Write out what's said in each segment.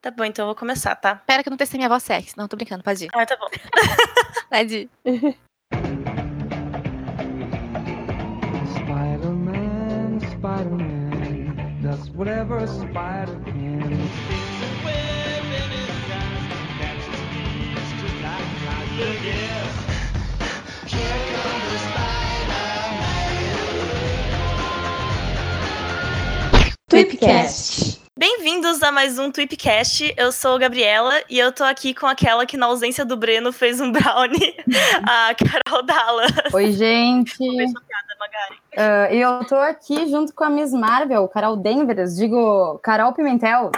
Tá bom, então eu vou começar, tá? Espera que eu não testei minha voz sexy. Não, tô brincando, pode ir. Ah, tá bom. Pode ir. Spider-Man, Spider-Man, does whatever a spider can. Tweepcast. Bem-vindos a mais um Tweepcast. Eu sou a Gabriela e eu tô aqui com aquela que, na ausência do Breno, fez um brownie, a Carol Dallas. Oi, gente. Piada, Magari. Ah, E eu tô aqui junto com a Miss Marvel, Carol Denvers, digo, Carol Pimentel.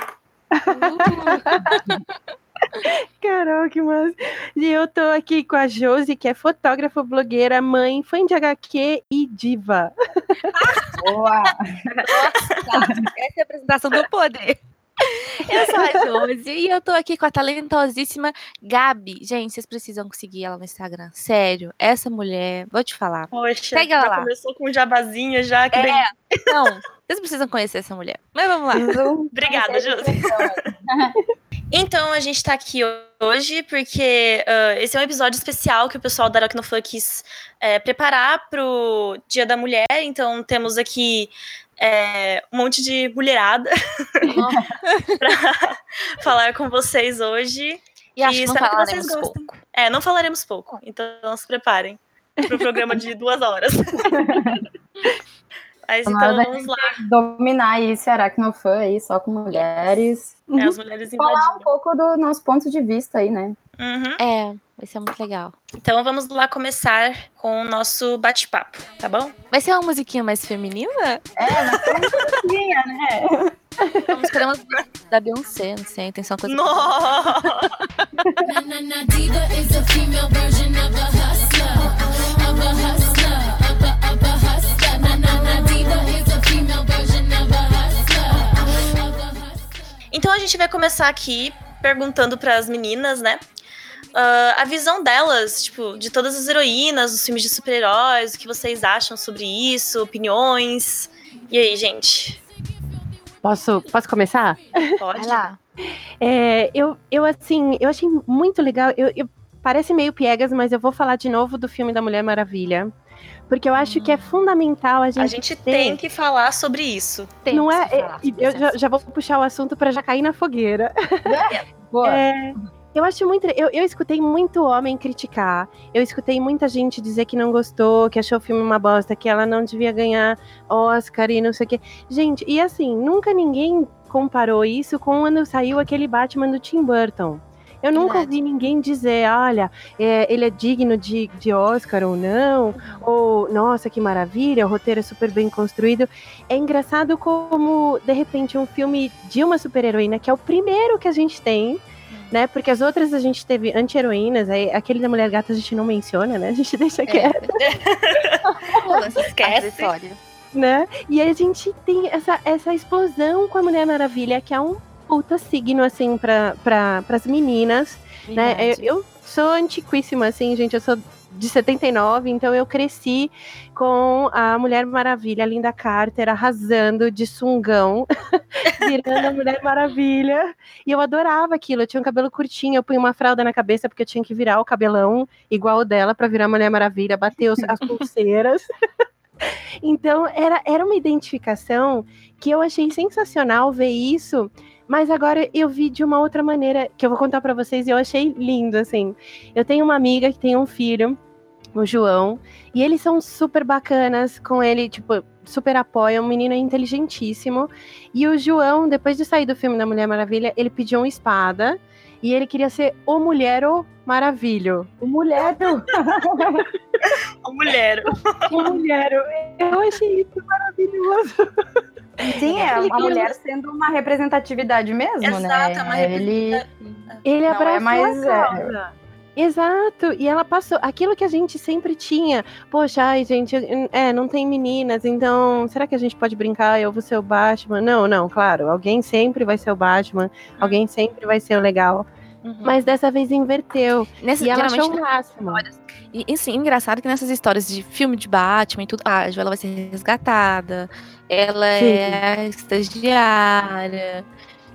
Carol, que massa. E eu tô aqui com a Josi, que é fotógrafa, blogueira, mãe, fã de HQ e diva. Boa! Essa é a apresentação do poder. Eu sou a Josi e eu tô aqui com a talentosíssima Gabi. Gente, vocês precisam seguir ela no Instagram. Sério, essa mulher, vou te falar. Poxa, Segue ela já lá. começou com um jabazinho já, que É. bem... Não, vocês precisam conhecer essa mulher. Mas vamos lá. Obrigada, Josi. Então, a gente tá aqui hoje porque ah, esse é um episódio especial que o pessoal da Aracnofã quis é, preparar pro Dia da Mulher. Então, temos aqui é, um monte de mulherada pra falar com vocês hoje. E acho que não espero que falaremos vocês gostem. pouco. É, não falaremos pouco, então se preparem pro programa de duas horas. Mas então vamos lá, Dominar aí esse aracnofã aí, só com mulheres. é, as mulheres Falar um invadindo. pouco do nosso ponto de vista aí, né? Uhum. É, vai ser muito legal. Então vamos lá começar com o nosso bate-papo, tá bom? Vai ser uma musiquinha mais feminina? É, mas uma musiquinha, né? Vamos escolher uma da Beyoncé, não sei, tem só uma coisa. Nossa! Então a gente vai começar aqui perguntando pras meninas, né? ah, a visão delas, tipo, de todas as heroínas, dos filmes de super-heróis, o que vocês acham sobre isso, opiniões. E aí, gente? Posso, posso começar? Pode? Vai lá. É, eu, eu, assim, eu achei muito legal. Eu, eu- parece meio piegas, mas eu vou falar de novo do filme da Mulher Maravilha. Porque eu acho que é fundamental a gente. A gente ter- tem que falar sobre isso. Tem Não que é, falar é, eu já, já vou puxar o assunto para já cair na fogueira. Boa. É, eu acho muito. Eu, eu escutei muito homem criticar. Eu escutei muita gente dizer que não gostou, que achou o filme uma bosta, que ela não devia ganhar Oscar e não sei o quê. Gente, e assim, nunca ninguém comparou isso com quando saiu aquele Batman do Tim Burton. Eu nunca Verdade. ouvi ninguém dizer, olha, é, ele é digno de, de Oscar ou não, ou nossa, que maravilha, o roteiro é super bem construído. É engraçado como, de repente, um filme de uma super-heroína, que é o primeiro que a gente tem, né? Porque as outras a gente teve anti-heroínas, aí aquele da Mulher Gata a gente não menciona, né? A gente deixa quieto, É. Esquece. Né? E a gente tem essa, essa explosão com a Mulher Maravilha, que é um puta signo, assim, para pra, pras meninas, né? Eu, eu sou antiquíssima, assim, gente, eu sou de 79, então eu cresci com a Mulher Maravilha, a Linda Carter, arrasando de sungão, virando a Mulher Maravilha. E eu adorava aquilo. Eu tinha um cabelo curtinho, eu punha uma fralda na cabeça porque eu tinha que virar o cabelão igual o dela para virar a Mulher Maravilha, bater as pulseiras. Então, era, era uma identificação que eu achei sensacional ver isso, mas agora eu vi de uma outra maneira, que eu vou contar pra vocês e eu achei lindo, assim. Eu tenho uma amiga que tem um filho, o João, e eles são super bacanas com ele, tipo, super apoiam, um menino inteligentíssimo. E o João, depois de sair do filme da Mulher Maravilha, ele pediu uma espada e ele queria ser o Mulher Maravilho. O Mulher A mulher. o Mulher. Eu achei isso maravilhoso. Sim, é Ele uma queria- mulher sendo uma representatividade mesmo, Exato, né? é uma Ele Ele Não, é mais, a causa. Exato, e ela passou aquilo que a gente sempre tinha. Poxa, ai, gente, é, não tem meninas, então será que a gente pode brincar? Eu vou ser o Batman? Não, não, claro, alguém sempre vai ser o Batman, alguém sempre vai ser o legal. Uhum. Mas dessa vez inverteu. Nesse, E ela achou o máximo. E, e sim, engraçado que nessas histórias de filme de Batman e tudo, ah, a Joela vai ser resgatada, ela Sim. é estagiária.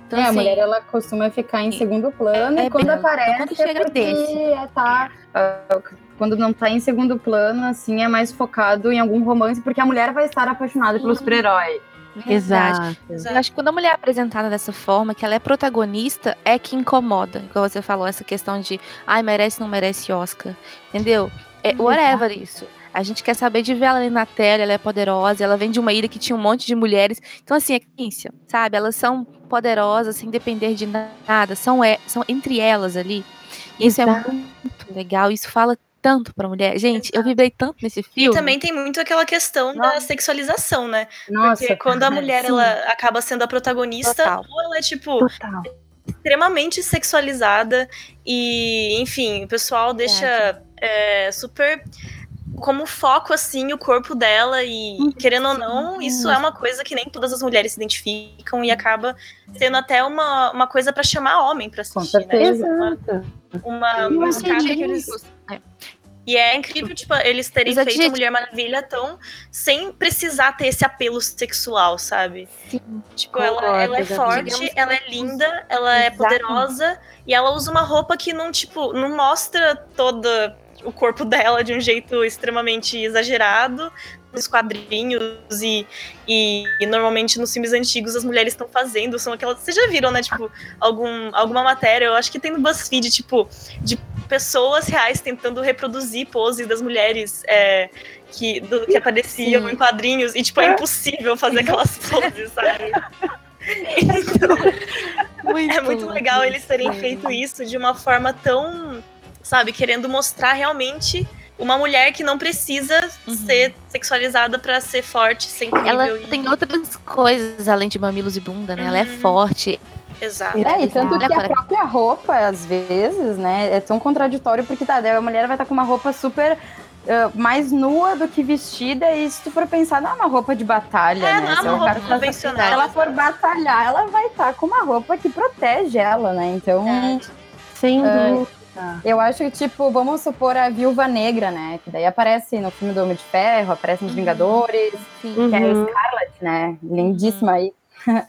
Então, é, a assim, mulher ela costuma ficar em segundo plano é e quando bem- aparece então, quando é chega porque desse. é, tá, ah, quando não tá em segundo plano, assim, é mais focado em algum romance, porque a mulher vai estar apaixonada pelo super-herói. verdade. Exato. Eu acho que quando a mulher é apresentada dessa forma, que ela é protagonista, é que incomoda. Igual você falou, essa questão de, ai, merece, não merece Oscar. Entendeu? É whatever isso. A gente quer saber de ver ela ali na tela, ela é poderosa, ela vem de uma ilha que tinha um monte de mulheres. Então, assim, é ciência, sabe? Elas são poderosas sem depender de nada, são, é, são entre elas ali. E isso Exato. é muito legal, isso fala tanto pra mulher. Gente, eu vibrei tanto nesse E filme. também tem muito aquela questão da Nossa. sexualização, né? Nossa, Porque quando a mulher sim. ela acaba sendo a protagonista, Total. ou ela é tipo Total. extremamente sexualizada e, enfim, o pessoal deixa é, super como foco assim o corpo dela e querendo ou não, isso é uma coisa que nem todas as mulheres se identificam e acaba sendo até uma, uma coisa pra chamar homem pra Com assistir, né? certeza. Uma, Exato. uma, uma escada que eles. É. e é incrível, tipo, eles terem feito a. Mulher Maravilha tão sem precisar ter esse apelo sexual, sabe? Sim. Tipo, ela, Concordo, ela é Gabi. forte, ela é linda, ela é poderosa e ela usa uma roupa que não, tipo, não mostra todo o corpo dela de um jeito extremamente exagerado nos quadrinhos e, e, e normalmente nos filmes antigos as mulheres estão fazendo, são aquelas. Vocês já viram, né? Tipo, algum, alguma matéria, eu acho que tem no BuzzFeed, tipo, de pessoas reais tentando reproduzir pose das mulheres é, que, do- que apareciam Sim. em quadrinhos, e tipo, é impossível fazer aquelas poses, sabe? Então, é muito legal eles terem feito isso de uma forma tão, sabe, querendo mostrar realmente uma mulher que não precisa Uhum. ser sexualizada pra ser forte, ser incrível. Ela e- tem outras coisas além de mamilos e bunda, né? Ela é Uhum. forte. Exato. É, e tanto Olha que a própria roupa, às vezes, né, é tão contraditório, porque tá, a mulher vai estar com uma roupa super ah, mais nua do que vestida, e se tu for pensar, não é uma roupa de batalha, É, né? não é Se uma o roupa cara tá- convencional. Se ela for batalhar, ela vai estar com uma roupa que protege ela, né? Então, É. Sem É. dúvida. Eu acho que, tipo, vamos supor a Viúva Negra, né? Que daí aparece no filme do Homem de Ferro, aparece nos Uhum. Vingadores, Sim. que é a Uhum. Scarlett, né? Lindíssima aí.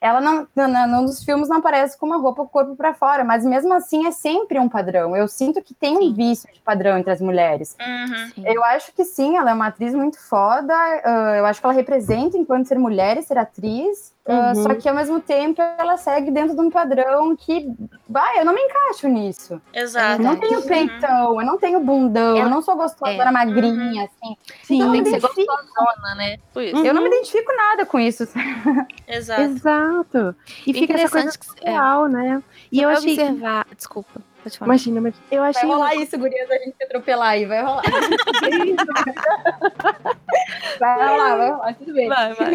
Ela não, não, não, nos filmes não aparece com uma roupa com o corpo pra fora, mas mesmo assim é sempre um padrão. Eu sinto que tem um vício de padrão entre as mulheres. Uhum. Eu acho que sim, ela é uma atriz muito foda. ah, eu acho que ela representa enquanto ser mulher e ser atriz. Ah, Uhum. só que ao mesmo tempo ela segue dentro de um padrão que, vai, eu não me encaixo nisso. Exato. Eu não tenho peitão, eu não tenho bundão, eu Ela- não sou gostosa, é. magrinha, assim. Sim, Então, Tem que ser gostosona, né? Eu não me identifico nada com isso. Exato. Exato. E fica essa coisa que é, né? E eu vai achei. observar. Desculpa. Imagina, mas eu Vai achei. rolar isso, gurias, a gente se atropelar aí, vai rolar. vai rolar, vai rolar, tudo bem. Vai, vai.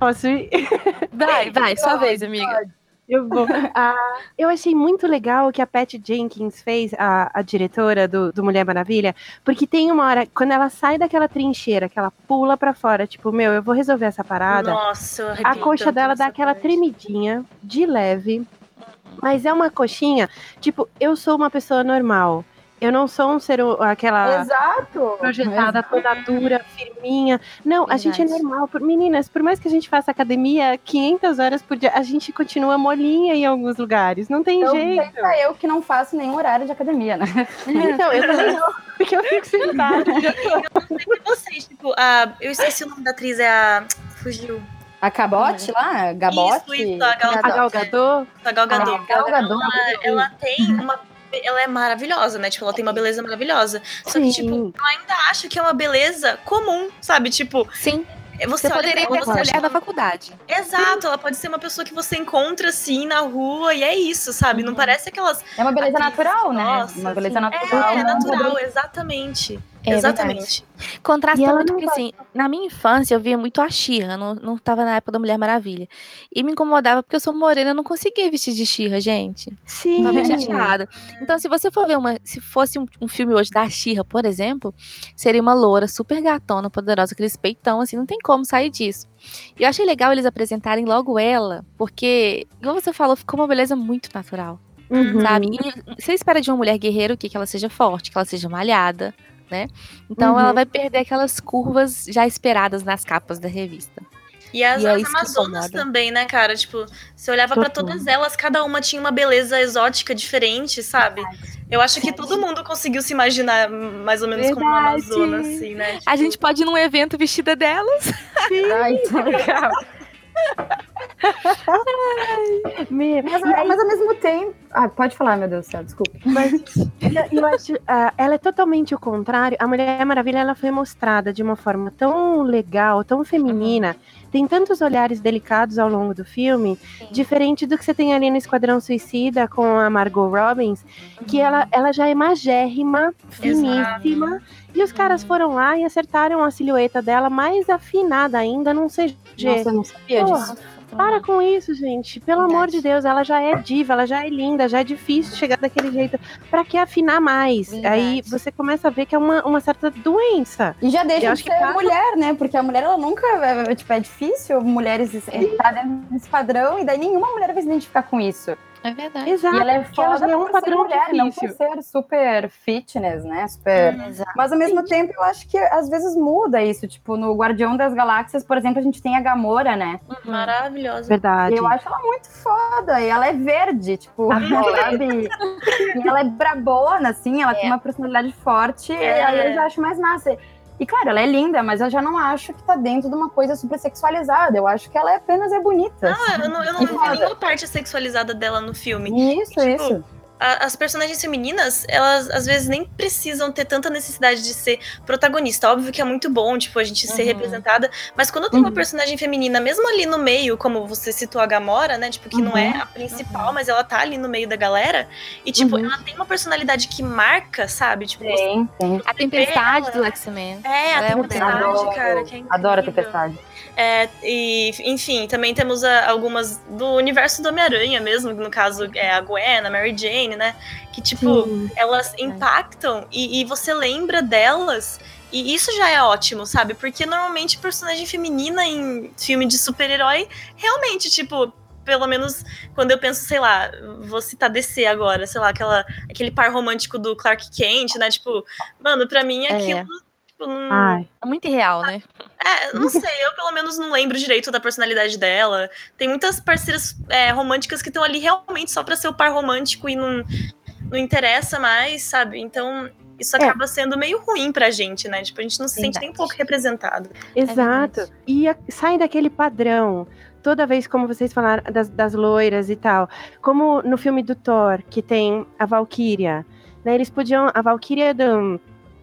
Posso ir? Vai, vai, sua vez, amiga. Eu vou. Ah, eu achei muito legal o que a Pat Jenkins fez, a, a diretora do, do Mulher Maravilha, porque tem uma hora, quando ela sai daquela trincheira, que ela pula pra fora, tipo, meu, eu vou resolver essa parada. Nossa, a coxa dela dá aquela parte. tremidinha, de leve, mas é uma coxinha, tipo, eu sou uma pessoa normal. Eu não sou um ser aquela Exato. projetada toda dura, firminha. Não, a gente é Verdade. normal. Meninas, por mais que a gente faça academia 500 horas por dia, a gente continua molinha em algus lugares. Não tem Eu, jeito. pensa eu que não faço nenhum horário de academia, né? Então, eu também não, porque eu fico sentada. E vocês, tipo, a, eu esqueci o nome da atriz, é a. Fugiu. A Cabote lá, Gabote. Isso, isso, a Gal- A Gal Gadot, A Gal. Ah, Gal Gadot. Ela, ela tem uma. Ela é maravilhosa, né? Tipo, ela tem uma beleza maravilhosa. Só que, tipo, Sim. eu ainda acho que é uma beleza comum, sabe? Tipo, Sim, você, você olha poderia essa você mulher da faculdade. Exato, ela pode ser uma pessoa que você encontra assim na rua e é isso, sabe? Não parece aquelas. É uma beleza natural, né? nossa, uma beleza sim. natural. É, não natural, exatamente. É exatamente. Contrasta E ela muito, porque assim, na minha infância eu via muito a Xirra, não, não tava na época da Mulher Maravilha. E me incomodava porque eu sou morena, eu não conseguia vestir de Xirra, gente. Sim. Tava chateada. Então, se você for ver uma. Se fosse um, um filme hoje da Xirra, por exemplo, seria uma loura super gatona, poderosa, aqueles peitão, assim, não tem como sair disso. E eu achei legal eles apresentarem logo ela, porque, igual você falou, ficou uma beleza muito natural. Uhum. sabe? E você espera de uma mulher guerreira o quê? Que ela seja forte, que ela seja malhada, né? Então Uhum. ela vai perder aquelas curvas já esperadas nas capas da revista. E as, E é as que Amazonas também, né, cara? Tipo, você olhava pra Total. todas elas, cada uma tinha uma beleza exótica diferente, sabe? Eu acho que todo mundo conseguiu se imaginar mais ou menos como uma Verdade. Amazona, assim, né? A Tipo, gente pode ir num evento vestida delas. Ai, que legal. Me- Mas, mas ao mesmo tempo. Ah, pode falar, meu Deus do céu, desculpa. Mas eu acho, ah, ela é totalmente o contrário. A Mulher Maravilha ela foi mostrada de uma forma tão legal, tão feminina. Tem tantos olhares delicados ao longo do filme, diferente do que você tem ali no Esquadrão Suicida com a Margot Robbins, que ela, ela já é magérrima, finíssima. E os caras foram lá e acertaram a silhueta dela mais afinada ainda num CG. Nossa, eu não sabia Porra, disso. Para com isso, gente. Pelo amor Verdade. de Deus, ela já é diva, ela já é linda, já é difícil chegar daquele jeito. Pra que afinar mais? Verdade. Aí você começa a ver que é uma, uma certa doença. E já Eu deixa de acho que ser passa- mulher, né? Porque a mulher, ela nunca. é, Tipo, é difícil mulheres entrar dentro desse padrão e daí nenhuma mulher vai se identificar com isso. É verdade. Exato. E ela é ela foda já é um por ser padrão mulher, não por difícil. ser super fitness, né? Super. Exato. Mas ao mesmo tempo, eu acho que às vezes muda isso. Tipo, no Guardião das Galáxias, por exemplo, a gente tem a Gamora, né? Maravilhosa. Verdade. E eu acho ela muito foda. E ela é verde, tipo, sabe? E ela é brabona, assim, ela tem uma personalidade forte. E aí eu já acho mais massa. E claro, ela é linda, mas eu já não acho que tá dentro de uma coisa super sexualizada. Eu acho que ela é apenas é bonita. Ah, eu não, eu não E vi nenhuma parte sexualizada dela no filme. Isso, tipo, isso. A- as personagens femininas, elas às vezes nem precisam ter tanta necessidade de ser protagonista. Óbvio que é muito bom, tipo, a gente ser Uhum. representada, mas quando tem uma Uhum. personagem feminina, mesmo ali no meio, como você citou a Gamora, né, tipo, que não é Uhum. a principal, mas ela tá ali no meio da galera, e tipo, Uhum. ela tem uma personalidade que marca, sabe? Tipo, você- Tem, tem. A tempestade ela- do X-Men. é, a Ela é uma tempestade, Adoro. cara, que é Adoro a tempestade. É, e, enfim, também temos a- algumas do universo do Homem-Aranha mesmo, no caso é a Gwen, a Mary Jane, né? Que, tipo, Sim. elas impactam e, e você lembra delas. E isso já é ótimo, sabe? Porque normalmente personagem feminina em filme de super-herói, realmente, tipo, pelo menos quando eu penso, sei lá, vou citar DC agora, sei lá, aquela, aquele par romântico do Clark Kent, né? Tipo, mano, pra mim É. aquilo. Tipo, não, Ai, É muito irreal, né? é, não sei, eu pelo menos não lembro direito da personalidade dela. Tem muitas parceiras é, românticas que estão ali realmente só pra ser o par romântico e não, não interessa mais, sabe? Então isso É. acaba sendo meio ruim pra gente, né? Tipo, a gente não se sente nem um Verdade. pouco representado. exato. verdade. e a- sai daquele padrão. Toda vez, como vocês falaram, das, das loiras e tal. Como no filme do Thor, que tem a Valkyria. Né, eles podiam. A Valkyria do,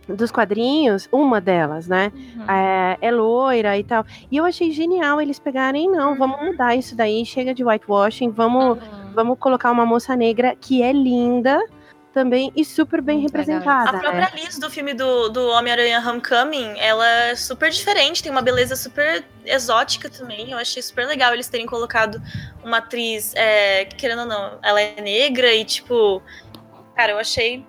dos quadrinhos, uma delas, né? é, é loira e tal. E eu achei genial eles pegarem, não, vamos mudar isso daí, chega de whitewashing, vamos, Uhum. vamos colocar uma moça negra que é linda também e super bem Muito legal representada. A própria né? Liz do filme do, do Homem-Aranha Homecoming, ela é super diferente, tem uma beleza super exótica também. Eu achei super legal eles terem colocado uma atriz, é, que, querendo ou não, ela é negra e, tipo, cara, eu achei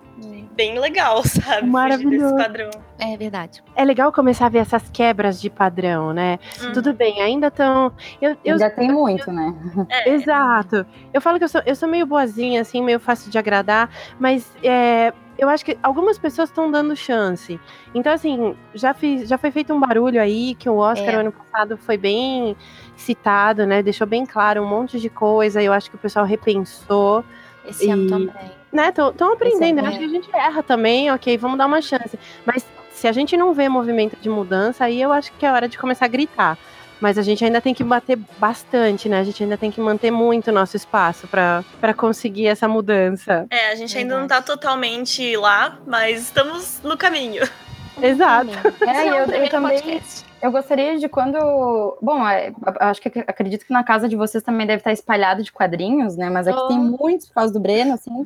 bem legal, sabe? Fugir Maravilhoso. Desse padrão. É verdade. É legal começar a ver essas quebras de padrão, né? Hum. Tudo bem, ainda estão. Eu, eu, Ainda tem muito, né? É, Exato. Eu falo que eu sou, eu sou meio boazinha, assim, meio fácil de agradar, mas é, eu acho que algumas pessoas estão dando chance. Então, assim, já, fiz, já foi feito um barulho aí que o Oscar É. ano passado foi bem citado, né? Deixou bem claro um monte de coisa. Eu acho que o pessoal repensou, Esse ano E- também. Né? Estão aprendendo. É. acho que a gente erra também, ok, vamos dar uma chance. Mas se a gente não vê movimento de mudança, aí eu acho que é hora de começar a gritar. Mas a gente ainda tem que bater bastante, né? A gente ainda tem que manter muito o nosso espaço para conseguir essa mudança. é, a gente ainda não tá totalmente lá, mas estamos no caminho. Exato. É, eu, o eu também. podcast. Eu gostaria de quando. Bom, é, acho que acredito que na casa de vocês também deve estar espalhado de quadrinhos, né? Mas aqui Oh. tem muitos por causa do Breno, assim.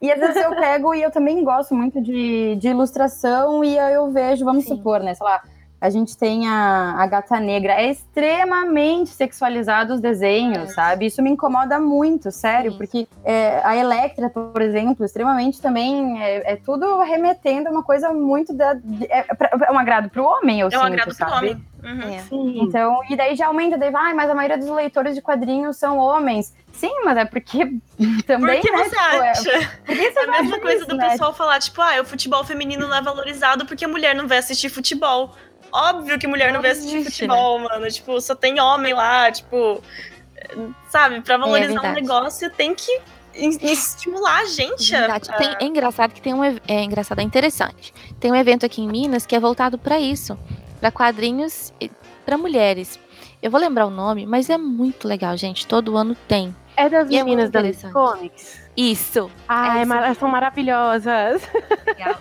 E às vezes eu pego e eu também gosto muito de, de ilustração e aí eu vejo, vamos Sim. supor, né? Sei lá, a gente tem a, a gata negra. É extremamente sexualizado os desenhos, É. sabe? Isso me incomoda muito, sério, Sim. porque é, a Electra, por exemplo, extremamente também é, é tudo remetendo a uma coisa muito da. É, pra- é um agrado pro homem, eu É um sinto, agrado pro sabe? homem. Uhum. É. Sim. Então, e daí já aumenta, daí vai, mas a maioria dos leitores de quadrinhos são homens. Sim, mas é porque também, Por que né? você tipo, é- acha? por que você É a mesma coisa isso, do né? pessoal falar, tipo, ah, o futebol feminino não é valorizado porque a mulher não vai assistir futebol. Óbvio que mulher não vê assistir existe, futebol, mano. Tipo, só tem homem lá, tipo. Sabe, pra valorizar um verdade. negócio tem que es- estimular a gente. a- Verdade. Tem- é engraçado que tem um é engraçado, é interessante. Tem um evento aqui em Minas que é voltado pra isso, Pra quadrinhos para mulheres. Eu vou lembrar o nome, mas é muito legal, gente. Todo ano tem. É das E é meninas da interessante. Comics. Isso. Ah, É é mar- são maravilhosas.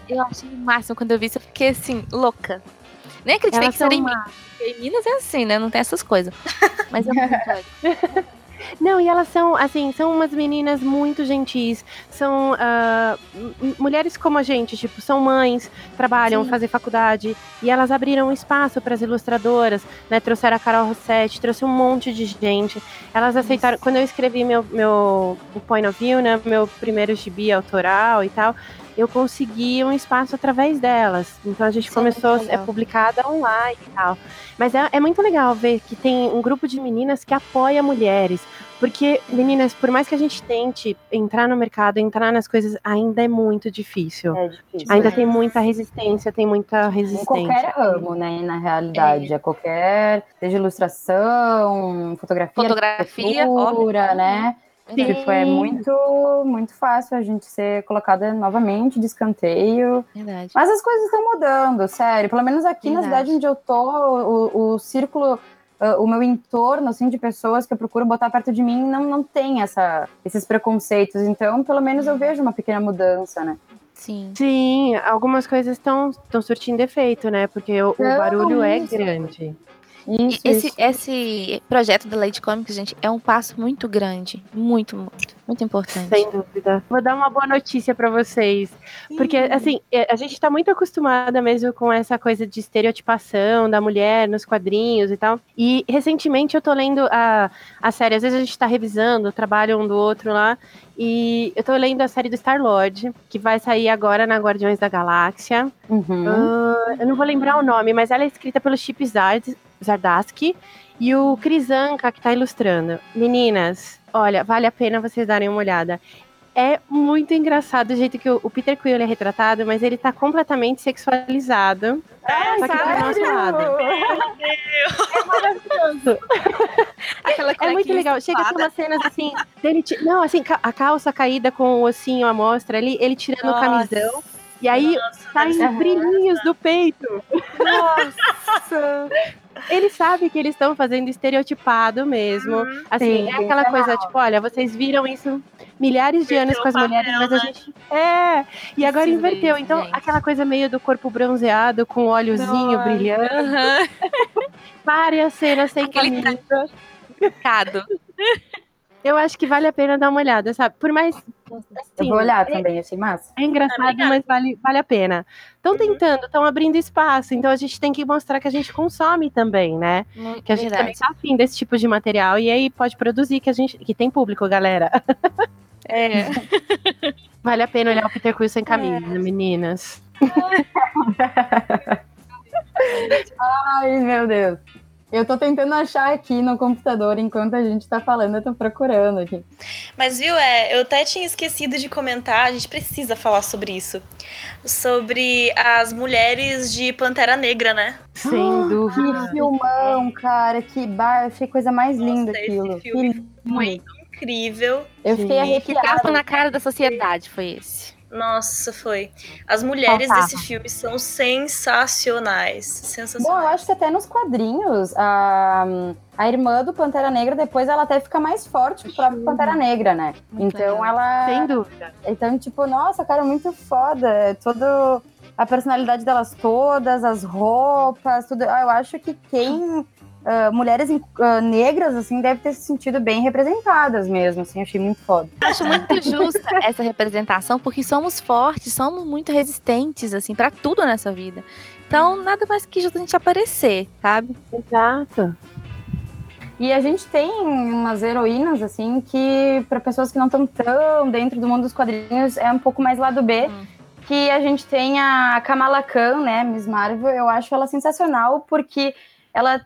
Eu achei o máximo quando eu vi isso, eu fiquei assim, louca. Nem acreditei Elas que seria Minas. Em Minas é assim, né? Não tem essas coisas. Mas é muito. Não, e elas são, assim, são umas meninas muito gentis. São m- mulheres como a gente, tipo, são mães, trabalham, Sim. fazem faculdade. E elas abriram espaço para as ilustradoras, né? Trouxeram a Carol Rossetti, trouxe um monte de gente. Elas aceitaram. Quando eu escrevi meu, meu o Point of View, né? Meu primeiro gibi autoral e tal. Eu consegui um espaço através delas. Então a gente Isso é começou a ser publicada online e tal. Mas é, é muito legal ver que tem um grupo de meninas que apoia mulheres. Porque, meninas, por mais que a gente tente entrar no mercado, entrar nas coisas, ainda é muito difícil. É difícil. Ainda É. tem muita resistência, tem muita Em resistência. qualquer ramo, né? Na realidade. É. qualquer. Seja ilustração, fotografia, Fotografia, arquitetura, né? Verdade. Tipo, é muito, muito fácil a gente ser colocada novamente de escanteio. Verdade. Mas as coisas estão mudando, sério. Pelo menos aqui na Verdade. cidade onde eu tô, o, o círculo, ah, o meu entorno, assim, de pessoas que eu procuro botar perto de mim não, não tem essa, esses preconceitos. Então, pelo menos eu vejo uma pequena mudança, né? Sim. Sim, algumas coisas estão surtindo efeito, né? Porque o, o barulho é grande. Isso, Esse, isso. esse projeto da Lady Comics, gente, é um passo muito grande. Muito, muito, muito importante. Sem dúvida. Vou dar uma boa notícia pra vocês. Porque, assim, é, a gente tá muito acostumada mesmo com essa coisa de estereotipação da mulher nos quadrinhos e tal. E recentemente eu tô lendo a, a série, às vezes a gente tá revisando o trabalho um do outro lá. E eu tô lendo a série do Star-Lord, que vai sair agora na Guardiões da Galáxia. Uhum. Ah, eu não vou lembrar o nome, mas ela é escrita pelo Chip Zard, Zardaski e o Chris Anka que tá ilustrando. Meninas, olha, vale a pena vocês darem uma olhada. É muito engraçado o jeito que o, Peter Quill é retratado, mas ele tá completamente sexualizado. só que pro nosso lado. É maravilhoso. Aquela É muito legal. Chega a ter umas cenas assim, dele não, assim, a calça caída com o ossinho à mostra ali, ele tirando o camisão. E aí saem Aham. brilhinhos do peito. Nossa! Ele sabe que eles estão fazendo estereotipado mesmo. Assim, Sim, é aquela bem coisa, tipo, olha, vocês viram isso milhares de anos com as papel, mulheres, mas a né? gente. É! E agora Sim, inverteu. Então, gente. aquela coisa meio do corpo bronzeado, com o óleozinho Nossa. brilhando. Aham. Várias cenas sem Aquele camisa. Pecado. Eu acho que vale a pena dar uma olhada, sabe? Por mais. Eu Assim, vou olhar é- também, achei massa. É engraçado, Obrigada. mas vale, vale a pena. Estão tentando, estão abrindo espaço, então a gente tem que mostrar que a gente consome também, né? Que a gente também Verdade. tá afim desse tipo de material e aí pode produzir que a gente que tem público, galera. É. Vale a pena olhar o Peter Quill sem camisa, meninas. Ai, meu Deus. Eu tô tentando achar aqui no computador enquanto a gente tá falando, eu tô procurando aqui. Mas viu, é, eu até tinha esquecido de comentar, a gente precisa falar sobre isso. Sobre as mulheres de Pantera Negra, né? Sem dúvida. Que filmão, cara, que bar, achei coisa mais linda Nossa, esse aquilo. filme Que Muito incrível. Eu fiquei Sim. Que arrepiada. tapa na cara da sociedade foi esse. Nossa, foi. As mulheres Faltava. desse filme são sensacionais. Bom, eu Sensacionais. acho que até nos quadrinhos, a, a irmã do Pantera Negra, depois ela até fica mais forte que o próprio Pantera Negra, né? Muito então legal. ela. Sem dúvida. Então, tipo, nossa, cara, muito foda. É Todo a personalidade delas todas, as roupas, tudo. Ah, eu acho que quem. Ah, mulheres ah, negras, assim, deve ter se sentido bem representadas mesmo, assim, achei muito foda. Acho muito justa essa representação, porque somos fortes, somos muito resistentes, assim, pra tudo nessa vida. Então, nada mais que justo a gente aparecer, sabe? Exato. E a gente tem umas heroínas, assim, que para pessoas que não estão tão dentro do mundo dos quadrinhos é um pouco mais lado B. Hum. Que a gente tem a Kamala Khan, né, Miss Marvel, eu acho ela sensacional porque ela,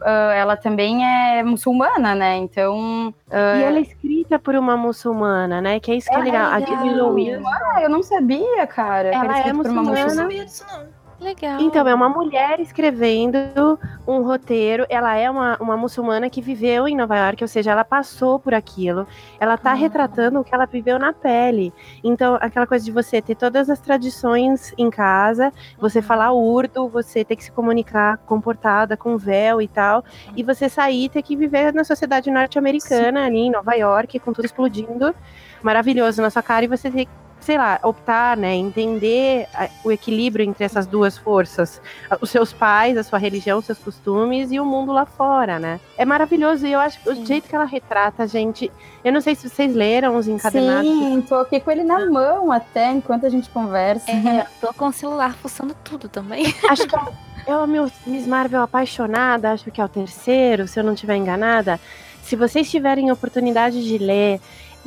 ah, ela também é muçulmana, né? Então. ah, E ela é escrita por uma muçulmana, né? Que é isso que é, É legal. A legal. Louis. ah, eu não sabia, cara. Ela é escrito por uma muçulmana. Eu não sabia disso, não. Legal. Então, é uma mulher escrevendo um roteiro. Ela é uma, uma muçulmana que viveu em Nova York, ou seja, ela passou por aquilo. Ela tá Ah. retratando o que ela viveu na pele. Então, aquela coisa de você ter todas as tradições em casa, você falar urdo, você ter que se comunicar comportada, com véu e tal, e você sair e ter que viver na sociedade norte-americana, ali em Nova York, com tudo explodindo, maravilhoso na sua cara, e você ter sei lá, optar, né, entender a- o equilíbrio entre essas duas forças, a- os seus pais, a sua religião, os seus costumes e o mundo lá fora, né? É maravilhoso e eu acho que o jeito que ela retrata, gente, eu não sei se vocês leram os encadenados. Sim, tô aqui com ele na mão até enquanto a gente conversa. É, tô com o celular fuçando tudo também. Acho que é o- é o meu Miss Marvel apaixonada, acho que é o terceiro, se eu não estiver enganada. Se vocês tiverem oportunidade de ler,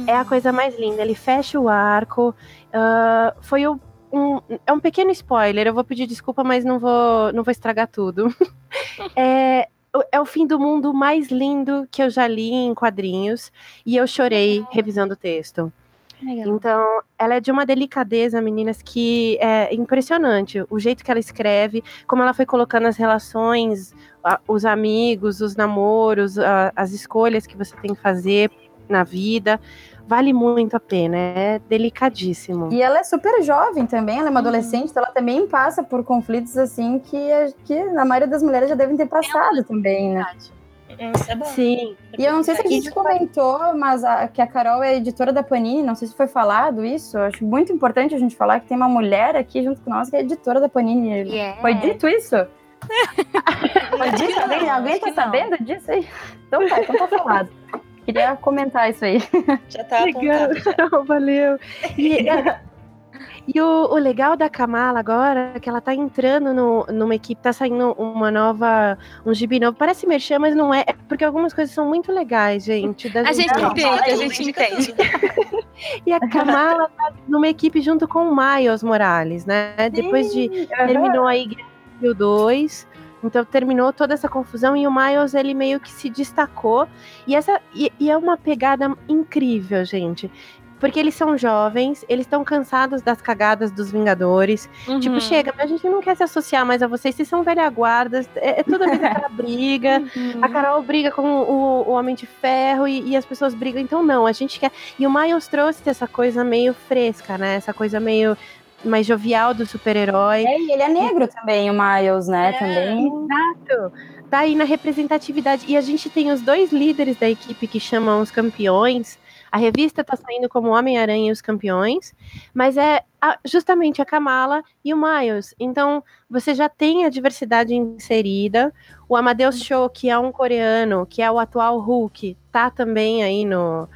é a coisa mais linda. Ele fecha o arco. ah, foi o- um, é um pequeno spoiler. Eu vou pedir desculpa, mas não vou, não vou estragar tudo. é, o- é o fim do mundo mais lindo que eu já li em quadrinhos. E eu chorei revisando o texto. Legal. Então, ela é de uma delicadeza, meninas, que é impressionante. O jeito que ela escreve, como ela foi colocando as relações, os amigos, os namoros, as escolhas que você tem que fazer na vida. Vale muito a pena, é delicadíssimo. E ela é super jovem também, ela é uma Uhum. adolescente, então ela também passa por conflitos assim que, que na maioria das mulheres já devem ter passado também, né? Isso é bom. Sim, E eu não sei se a gente comentou, mas a, que a Carol é editora da Panini, não sei se foi falado isso. Acho muito importante a gente falar que tem uma mulher aqui junto com nós que é editora da Panini. Yeah. Foi dito isso? Foi dito? Alguém, alguém tá sabendo disso aí? Então tá, então tá falado. Queria comentar isso aí. Já tá Legal. apontado. valeu. E, e o, o legal da Kamala agora é que ela tá entrando no, numa equipe, tá saindo uma nova, um gibi novo. Parece merchan, mas não é, é porque algumas coisas são muito legais, gente. da A gente Não, entende, a gente entende. tudo. E a Kamala tá numa equipe junto com o Miles Morales, né? Depois de terminou aí Civil 2. Então terminou toda essa confusão e o Miles ele meio que se destacou. E essa e, e é uma pegada incrível, gente. Porque eles são jovens, eles estão cansados das cagadas dos Vingadores. Tipo, Uhum. chega, mas a gente não quer se associar mais a vocês, vocês são velha guarda, é, é toda vez aquela briga. Uhum. A Carol briga com o, o Homem de Ferro e, e as pessoas brigam. Então, não, a gente quer. E o Miles trouxe essa coisa meio fresca, né? Essa coisa meio mais jovial do super-herói. É, e ele é negro também, o Miles, né? É. Também. Exato. Tá aí na representatividade. E a gente tem os dois líderes da equipe que chamam os campeões. A revista tá saindo como Homem-Aranha e os Campeões, mas é a- justamente a Kamala e o Miles. Então, você já tem a diversidade inserida. O Amadeus Cho, que é um coreano, que é o atual Hulk, tá também aí no,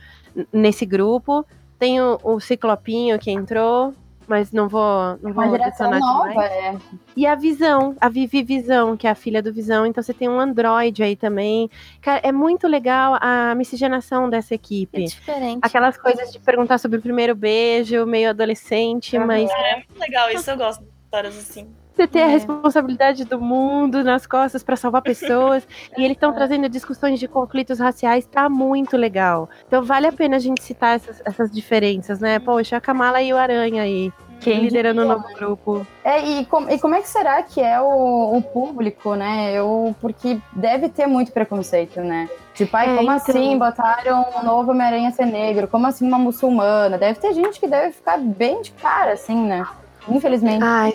nesse grupo. Tem o, o Ciclopinho que entrou, mas não vou, não vou detonar nova, demais. é. E a Visão, a Vivi Visão, que é a filha do Visão. Então você tem um Android aí também. Cara, é muito legal a miscigenação dessa É equipe. diferente. Aquelas coisas de perguntar sobre o primeiro beijo, meio adolescente, mas É muito legal isso, eu gosto de histórias assim. Você ter a É. responsabilidade do mundo nas costas pra salvar pessoas. e eles estão trazendo discussões de conflitos raciais, tá muito legal. Então vale a pena a gente citar essas, essas diferenças, né? Poxa, a Kamala e o Aranha aí, Quem liderando o novo grupo. É, e, com- e como é que será que é o, o público, né? Eu, porque deve ter muito preconceito, né? Tipo, ai, É, como então. assim botaram um novo Homem-Aranha ser negro? Como assim uma muçulmana? Deve ter gente que deve ficar bem de cara, assim, né? Infelizmente. Ai,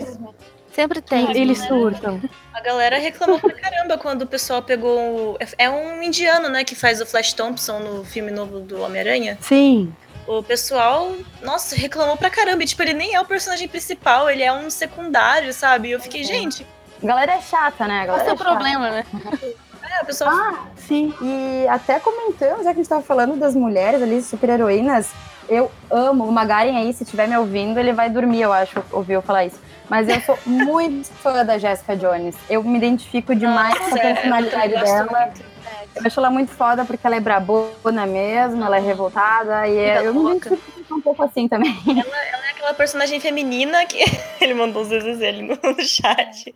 Sempre tem. eles surtam. A galera reclamou pra caramba quando o pessoal pegou. o- É um indiano, né, que faz o Flash Thompson no filme novo do Homem-Aranha. Sim. O pessoal, nossa, reclamou pra caramba. E, tipo, ele nem é o personagem principal, ele é um secundário, sabe? E eu fiquei, gente, A galera é chata, né? A Qual galera é o é seu chata. problema, né? é, o pessoal. Ah, Sim. E até comentando, já que a gente tava falando das mulheres ali, super-heroínas, eu amo. O Magaren aí, se estiver me ouvindo, ele vai dormir, eu acho, ouviu eu falar isso. Mas eu sou muito fã da Jessica Jones. Eu me identifico demais com a é, personalidade gosto dela. muito. Eu acho ela muito foda porque ela é brabona mesmo, ela é revoltada. E Vida eu me identifico um pouco assim também. Ela é aquela personagem feminina que. Ele mandou uns vezes ali no, chat.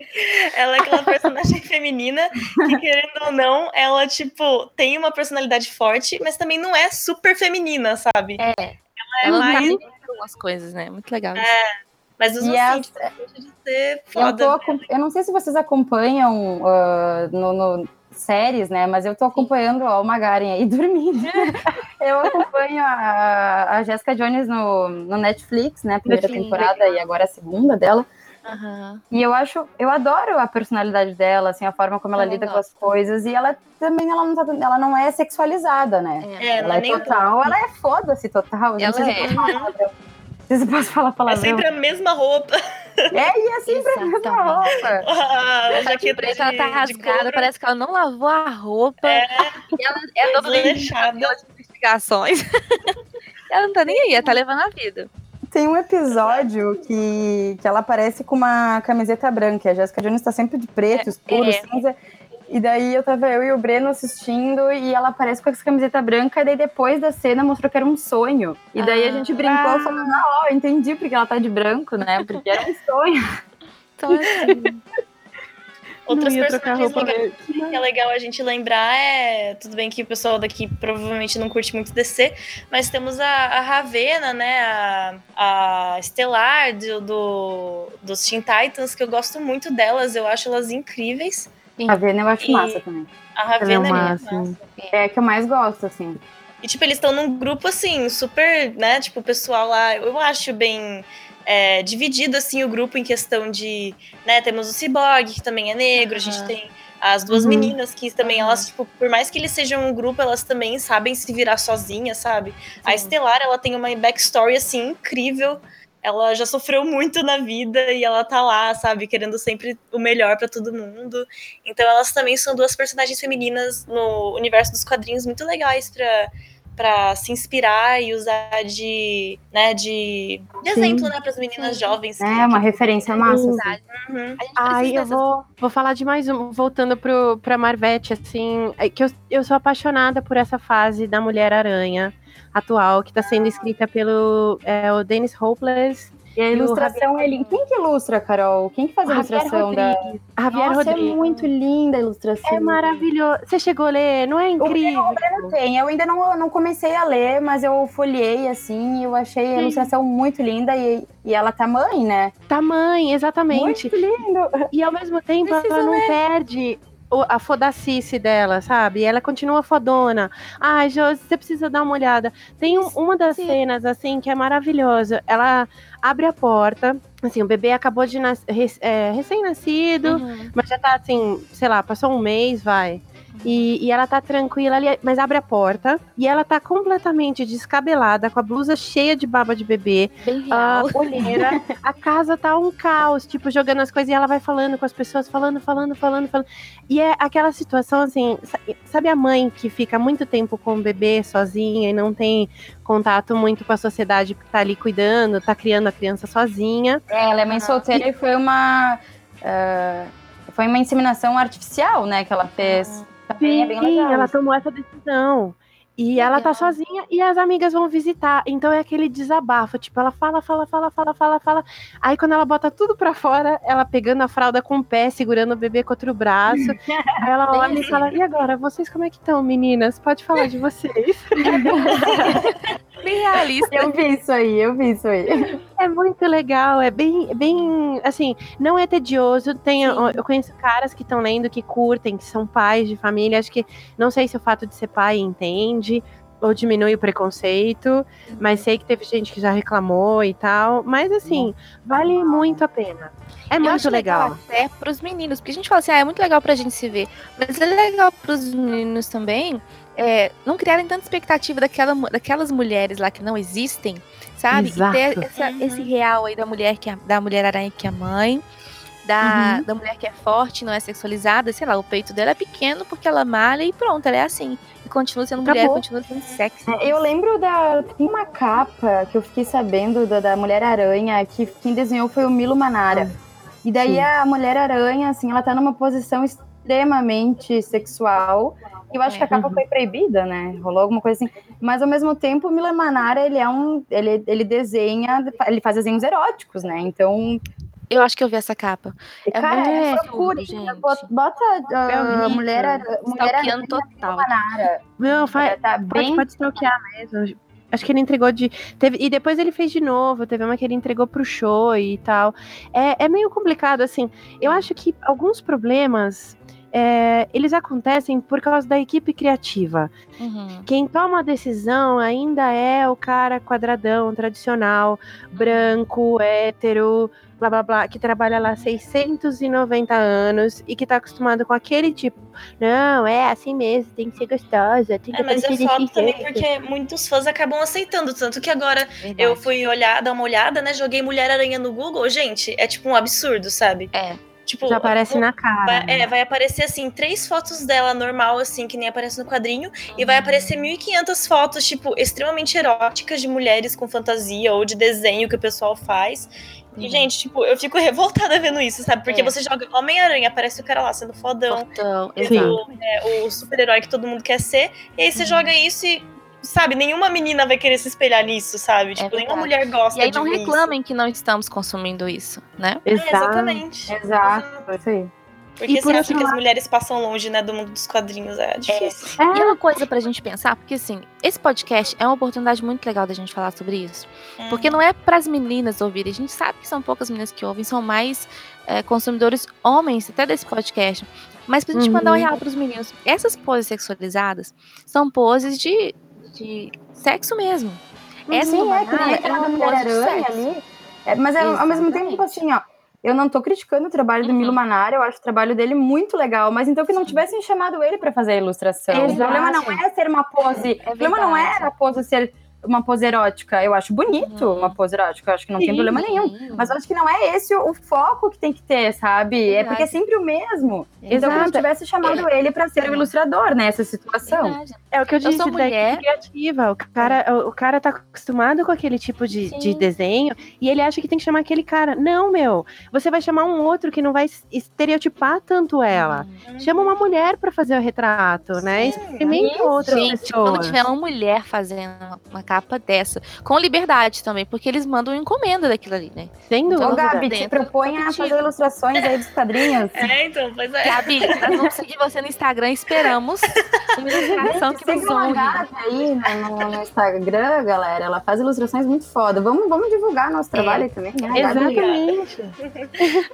Ela é aquela personagem feminina que, querendo ou não, ela, tipo, tem uma personalidade forte, mas também não é super feminina, sabe? É. Ela é Ela mais. tá algumas coisas, né? Muito legal. isso. Mas mesmo E assim, tipo, de ser Eu, foda. tô acom- eu não sei se vocês acompanham ah, no, no séries, né? Mas eu tô acompanhando ó, o Magaren aí dormindo. eu acompanho a, a Jessica Jones no, no Netflix, né? Primeira Sim, temporada e agora a segunda dela. Aham. E eu acho, eu adoro a personalidade dela, assim, a forma como ela Também lida com as coisas. E ela também ela não, tá- ela não é sexualizada, né? É, não ela é é nem total, ela é foda-se total. Eu Ela é. Eu posso falar palavrão. Não sei se eu posso falar É palavrão. sempre a mesma roupa. É, e é sempre a mesma Exatamente. roupa. A A jaqueta preta ela tá rasgada, parece que ela não lavou a roupa. É, E ela é dona investigações. ela não tá nem aí, ela tá levando a vida. Tem um episódio que, que ela aparece com uma camiseta branca. A Jéssica Jones tá sempre de preto, escuro, é. cinza. E daí eu tava eu e o Breno assistindo e ela aparece com essa camiseta branca. E daí depois da cena mostrou que era um sonho. E daí a Ah. gente brincou falando, ah, ó, entendi porque ela tá de branco, né? Porque era um sonho. Então, assim, Outras personagens legais que é legal a gente lembrar é. Tudo bem que o pessoal daqui provavelmente não curte muito DC, mas temos a, a Ravena, né? A, a Estelar do, do, dos Teen Titans, que eu gosto muito delas, eu acho elas incríveis. A Vena eu acho E- massa também. A é Ravena é máximo. massa. É a que eu mais gosto, assim. E, tipo, eles estão num grupo, assim, super, né? Tipo, o pessoal lá, eu acho bem é, dividido, assim, o grupo em questão de, né? Temos o Cyborg, que também é negro, a gente tem as duas Uhum. meninas que também, Aham. elas, tipo, por mais que eles sejam um grupo, elas também sabem se virar sozinhas, sabe? A Sim. Estelar, ela tem uma backstory, assim, incrível. Ela já sofreu muito na vida e ela tá lá, sabe, querendo sempre o melhor pra todo mundo. Então elas também são duas personagens femininas no universo dos quadrinhos muito legais pra, pra se inspirar e usar de, né, de, de exemplo, né, pras meninas Sim. jovens. É uma referência massa. assim. Uhum. a gente Ai, precisa eu dessas- vou, vou falar de mais um, voltando pro, pra Marvete, assim, é que eu, eu sou apaixonada por essa fase da Mulher-Aranha atual, que tá sendo escrita pelo é, o Dennis Hopeless E a E o ilustração é linda. Quem que ilustra, Carol? Quem que faz a ilustração da. Rodrigues. Javier Nossa, Rodrigues. é muito linda a ilustração. É maravilhoso. Você chegou a ler? Não é incrível? Tem, eu ainda não, não comecei a ler, mas eu folhei assim, e eu achei a Sim. ilustração muito linda e, e ela tá mãe, né? Tamanho, exatamente. Muito lindo. E ao mesmo tempo Precisa ela não perde o- a fodacice dela, sabe? Ela continua fodona. Ai, Josi, você precisa dar uma olhada. Tem um- uma das Sim. cenas, assim, que é maravilhosa. Ela abre a porta, assim, o bebê acabou de é, recém-nascido, Uhum. mas já tá assim, sei lá, passou um mês, vai. E, e ela tá tranquila ali, mas abre a porta e ela tá completamente descabelada, com a blusa cheia de baba de bebê, a olheira, a casa tá um caos, tipo, jogando as coisas e ela vai falando com as pessoas, falando, falando, falando, falando. E é aquela situação assim, sa- sabe a mãe que fica muito tempo com o bebê sozinha e não tem contato muito com a sociedade que tá ali cuidando, tá criando a criança sozinha. É, ela é mãe solteira e foi uma. ah, foi uma inseminação artificial, né, que ela fez. Também é bem legal. ela tomou essa decisão. E ela tá sozinha e as amigas vão visitar. Então é aquele desabafo. Tipo, ela fala, fala, fala, fala, fala, fala. Aí quando ela bota tudo pra fora, ela pegando a fralda com o pé, segurando o bebê com outro braço. aí ela olha e fala: E agora, vocês como é que estão, meninas? Pode falar de vocês. Bem realista. Eu vi isso aí, eu vi isso aí. É muito legal, é bem, bem, assim, não é tedioso. Tem, eu, eu conheço caras que estão lendo, que curtem, que são pais de família. Acho que não sei se o fato de ser pai entende ou diminui o preconceito, mas sei que teve gente que já reclamou e tal. Mas assim, vale muito a pena. É Eu muito acho legal. Até pros meninos, porque a gente fala assim, ah, é muito legal pra gente se ver. Mas é legal pros meninos também é, não criarem tanta expectativa daquela, daquelas mulheres lá que não existem, sabe? Exato. E ter essa- Uhum. esse real aí da mulher que é, da mulher aranha que é mãe. Da, Uhum. da mulher que é forte, não é sexualizada, sei lá, o peito dela é pequeno porque ela malha e pronto, ela é assim. E continua sendo mulher, Acabou. continua sendo sexy. É, Eu lembro da. Tem uma capa que eu fiquei sabendo da, da Mulher-Aranha, que quem desenhou foi o Milo Manara. E daí Sim. a Mulher-Aranha, assim, ela tá numa posição extremamente sexual. E eu acho que a capa foi proibida, né? Rolou alguma coisa assim. Mas ao mesmo tempo, o Milo Manara, ele é um. Ele, ele desenha, ele faz desenhos eróticos, né? Então, Eu acho que eu vi essa capa. É cara, muito é, procure, gente. bota, bota ah, É horrível. Mulher-Aranha. Mulher total. Não, faz, tá pode, bem pode stalkear mesmo. Acho que ele entregou de. Teve, e depois ele fez de novo. Teve uma que ele entregou pro show e tal. É, é meio complicado, assim. Eu acho que alguns problemas. É, eles acontecem por causa da equipe criativa. Uhum. Quem toma a decisão ainda é o cara quadradão, tradicional, branco, hétero, blá blá blá, que trabalha lá 690 anos e que tá acostumado com aquele tipo. Não, é assim mesmo, tem que ser gostosa, tem que É, mas é foda também porque muitos fãs acabam aceitando. Tanto que agora Verdade. eu fui olhar, dar uma olhada, né? Joguei Mulher-Aranha no Google. Gente, é tipo um absurdo, sabe? É. Tipo, Já aparece na cara. Vai, né? é, vai aparecer assim, três fotos dela normal, assim, que nem aparece no quadrinho, e vai aparecer 1.500 fotos, tipo, extremamente eróticas de mulheres com fantasia ou de desenho que o pessoal faz. E, Uhum. gente, tipo, eu fico revoltada vendo isso, sabe? Porque É. você joga Homem-Aranha, aparece o cara lá sendo fodão, exato. é, o super-herói que todo mundo quer ser, e aí você joga isso e, sabe, nenhuma menina vai querer se espelhar nisso, sabe? Tipo, nenhuma É mulher gosta E aí de não reclamem que não estamos consumindo isso, né? isso. É, exatamente. Exato, isso aí. Porque E você por acha outro que as lado- mulheres passam longe, né, do mundo dos quadrinhos, é difícil. E é uma coisa pra gente pensar, porque assim, esse podcast é uma oportunidade muito legal da gente falar sobre isso. Hum. Porque não é pras meninas ouvirem. A gente sabe que são poucas meninas que ouvem, são mais é, consumidores homens até desse podcast. Mas pra gente mandar um Uhum. real pros meninos. Essas poses sexualizadas são poses de, de sexo mesmo. Essa Sim, é que nem é Mulher-Aranha ali. É, mas é, ao mesmo tempo, assim, ó. Eu não tô criticando o trabalho do Uhum. Milo Manara, eu acho o trabalho dele muito legal, mas então que não tivessem chamado ele pra fazer a ilustração. O Exato. problema não é ser uma pose. o problema não era a pose ser uma pose erótica. Eu acho bonito Uhum. uma pose erótica, eu acho que não tem Sim. problema nenhum. Sim. Mas eu acho que não é esse o, o foco que tem que ter, sabe? É Verdade. porque é sempre o mesmo. Então que não Exato. tivesse chamado ele pra ser o ilustrador nessa situação. Verdade. É o que eu Eu disse sou da equipe mulher. criativa. O cara, o, cara tá acostumado com aquele tipo de, de Sim. desenho e ele acha que tem que chamar aquele cara. Não, meu. Você vai chamar um outro que não vai estereotipar tanto ela. Uhum. Chama uma mulher pra fazer o retrato, né? Experimenta isso. outras Gente, quando pessoas. tiver uma mulher fazendo uma capa dessa, com liberdade também, porque eles mandam encomenda daquilo ali, né? Sem Então, dúvida. Gabi, te propõe a fazer ilustrações aí dos quadrinhos. É, então, pois é. Gabi, nós vamos seguir você no Instagram, esperamos uma ilustração que nos honre. Aí no, no- Instagram, galera. Ela faz ilustrações muito foda. Vamos, vamos divulgar nosso trabalho aí também, né? Exatamente.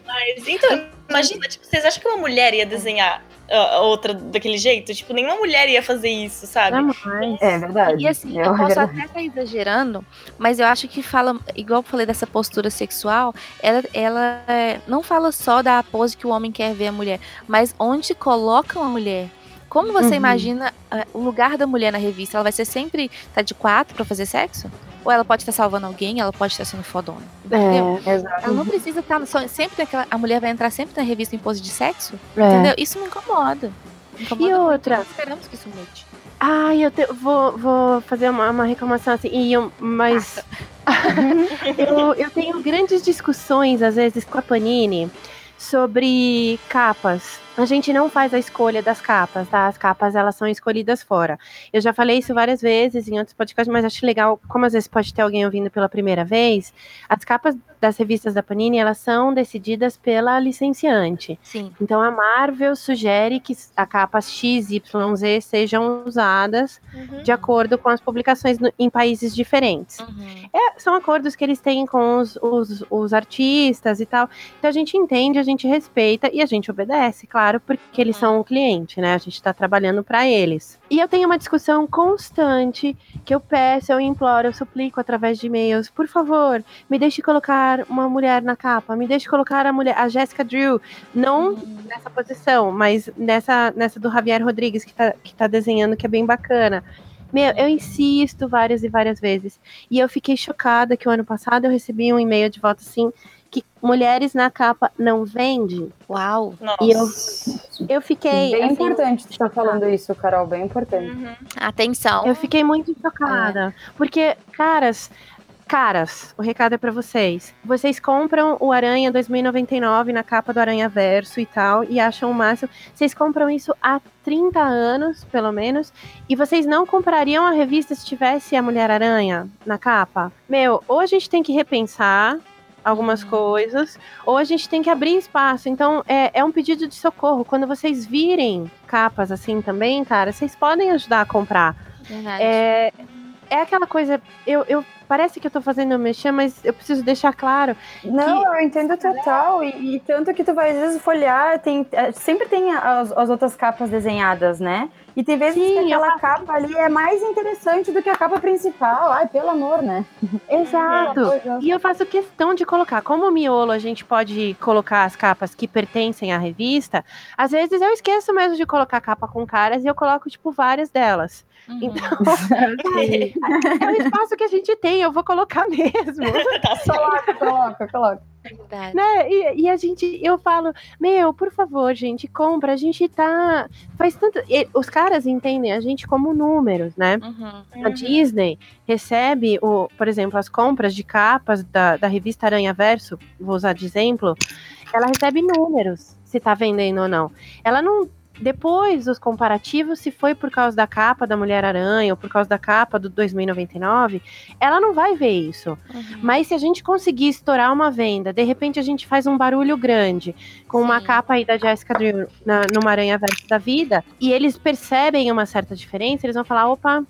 Mas, então, imagina, tipo, vocês acham que uma mulher ia desenhar a outra daquele jeito? Tipo, nenhuma mulher ia fazer isso, sabe? Jamais. É verdade. E assim, É eu posso verdade. até estar exagerando, mas eu acho que fala, igual eu falei dessa postura sexual, ela, ela é, não fala só da pose que o homem quer ver a mulher, mas onde colocam a mulher. Como você Uhum. imagina ah, o lugar da mulher na revista? Ela vai ser sempre tá de quatro pra fazer sexo? Ou ela pode estar salvando alguém, ela pode estar sendo fodona. Entendeu? É, Exato. Ela não precisa estar sempre naquela, a mulher vai entrar sempre na revista em pose de sexo, é. entendeu? Isso me incomoda. Me incomoda E outra? Esperamos que isso mude. Ai, eu te- vou, vou fazer uma, uma reclamação assim, e eu- mas eu, eu tenho grandes discussões, às vezes, com a Panini sobre capas. A gente não faz a escolha das capas, tá? As capas, elas são escolhidas fora. Eu já falei isso várias vezes em outros podcasts, mas acho legal, como às vezes pode ter alguém ouvindo pela primeira vez, as capas das revistas da Panini, elas são decididas pela licenciante. Sim. Então a Marvel sugere que a capas X, Y, Z sejam usadas Uhum. de acordo com as publicações no- em países diferentes. Uhum. É, são acordos que eles têm com os, os, os artistas e tal. Então a gente entende, a gente respeita e a gente obedece, claro, porque eles são um cliente, né? A gente está trabalhando para eles. E eu tenho uma discussão constante que eu peço, eu imploro, eu suplico através de e-mails, por favor, me deixe colocar uma mulher na capa, me deixe colocar a mulher, a Jessica Drew, não nessa posição, mas nessa, nessa do Javier Rodrigues que tá, que tá desenhando, que é bem bacana. Meu, eu insisto várias e várias vezes. E eu fiquei chocada que o ano passado eu recebi um e-mail de volta assim, que mulheres na capa não vende. Uau. Nossa. E eu, eu fiquei. Bem assim, importante você estar falando isso, Carol. Bem importante. Uhum. Atenção. Eu fiquei muito chocada. Porque, caras, caras, o recado é pra vocês. Vocês compram o Aranha 2099 na capa do Aranha Verso e tal, e acham o máximo. Vocês compram isso há 30 anos, pelo menos, e vocês não comprariam a revista se tivesse a Mulher-Aranha na capa? Meu, ou a gente tem que repensar algumas coisas, ou a gente tem que abrir espaço. Então, é, é um pedido de socorro. Quando vocês virem capas assim também, cara, vocês podem ajudar a comprar. Verdade. É, é aquela coisa, eu, eu parece que eu tô fazendo mexer, mas eu preciso deixar claro. Não, eu entendo total. E, e tanto que tu vai às vezes folhear, tem, é, sempre tem as, as outras capas desenhadas, né? E tem vezes Sim, que eu aquela capa ali é mais interessante do que a capa principal. Ai, pelo amor, né? Exato. E eu faço questão de colocar, como o miolo a gente pode colocar as capas que pertencem à revista, às vezes eu esqueço mesmo de colocar capa com caras e eu coloco, tipo, várias delas. Uhum. Então, é o espaço que a gente tem, eu vou colocar mesmo. Tá. Coloca, coloca, coloca. Verdade. né? E, e a gente, eu falo, meu, por favor, gente, compra, a gente tá. Faz tanto. e os caras entendem a gente como números, né? Uhum. A Disney recebe, o, por exemplo, as compras de capas da, da revista Aranha Verso, vou usar de exemplo, ela recebe números, se tá vendendo ou não. Ela não. Depois dos comparativos, se foi por causa da capa da Mulher-Aranha ou por causa da capa do 2099, ela não vai ver isso. Uhum. Mas se a gente conseguir estourar uma venda, de repente a gente faz um barulho grande com uma Sim. capa aí da Jessica Drew na, numa Aranha Verso da vida, e eles percebem uma certa diferença, eles vão falar: opa,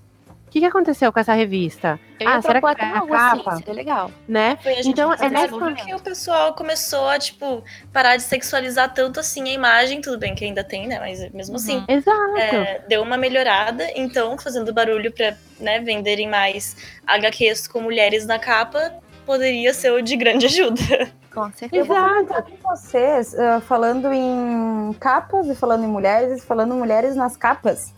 que, que aconteceu com essa revista? Eu Ah, será que é até a algo assim, capa? seria legal. Né? Foi a gente Então, é nessa- porque o pessoal começou a, tipo, parar de sexualizar tanto assim a imagem, tudo bem que ainda tem, né? Mas mesmo assim, Uhum. Exato. é, deu uma melhorada, então fazendo barulho pra né, venderem mais HQs com mulheres na capa poderia ser o de grande ajuda. Com Eu certeza. vou comentar com vocês, ah, falando em capas e falando em mulheres, e falando mulheres nas capas.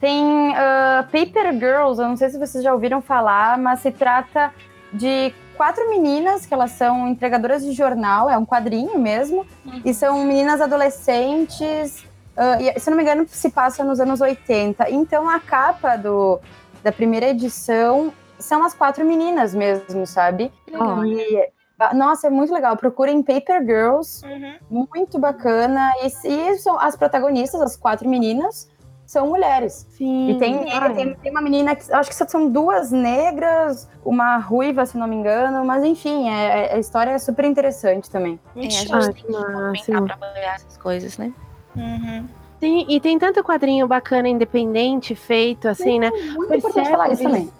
Tem ah, Paper Girls, eu não sei se vocês já ouviram falar, mas se trata de quatro meninas que elas são entregadoras de jornal, é um quadrinho mesmo, e são meninas adolescentes, ah, e, se não me engano, se passa nos anos 80. Então a capa do, da primeira edição são as quatro meninas mesmo, sabe? Legal. E, ah, nossa, é muito legal. Procurem Paper Girls, Uhum. muito bacana. E, e são as protagonistas, as quatro meninas, são mulheres. Sim. E tem, tem, tem uma menina que acho que são duas negras, uma ruiva, se não me engano, mas enfim, é- é- a história é super interessante também. É, a gente tem que máximo. pra apoiar essas coisas, né? Uhum. Sim, e tem tanto quadrinho bacana, independente, feito assim, né? Muito importante falar isso também.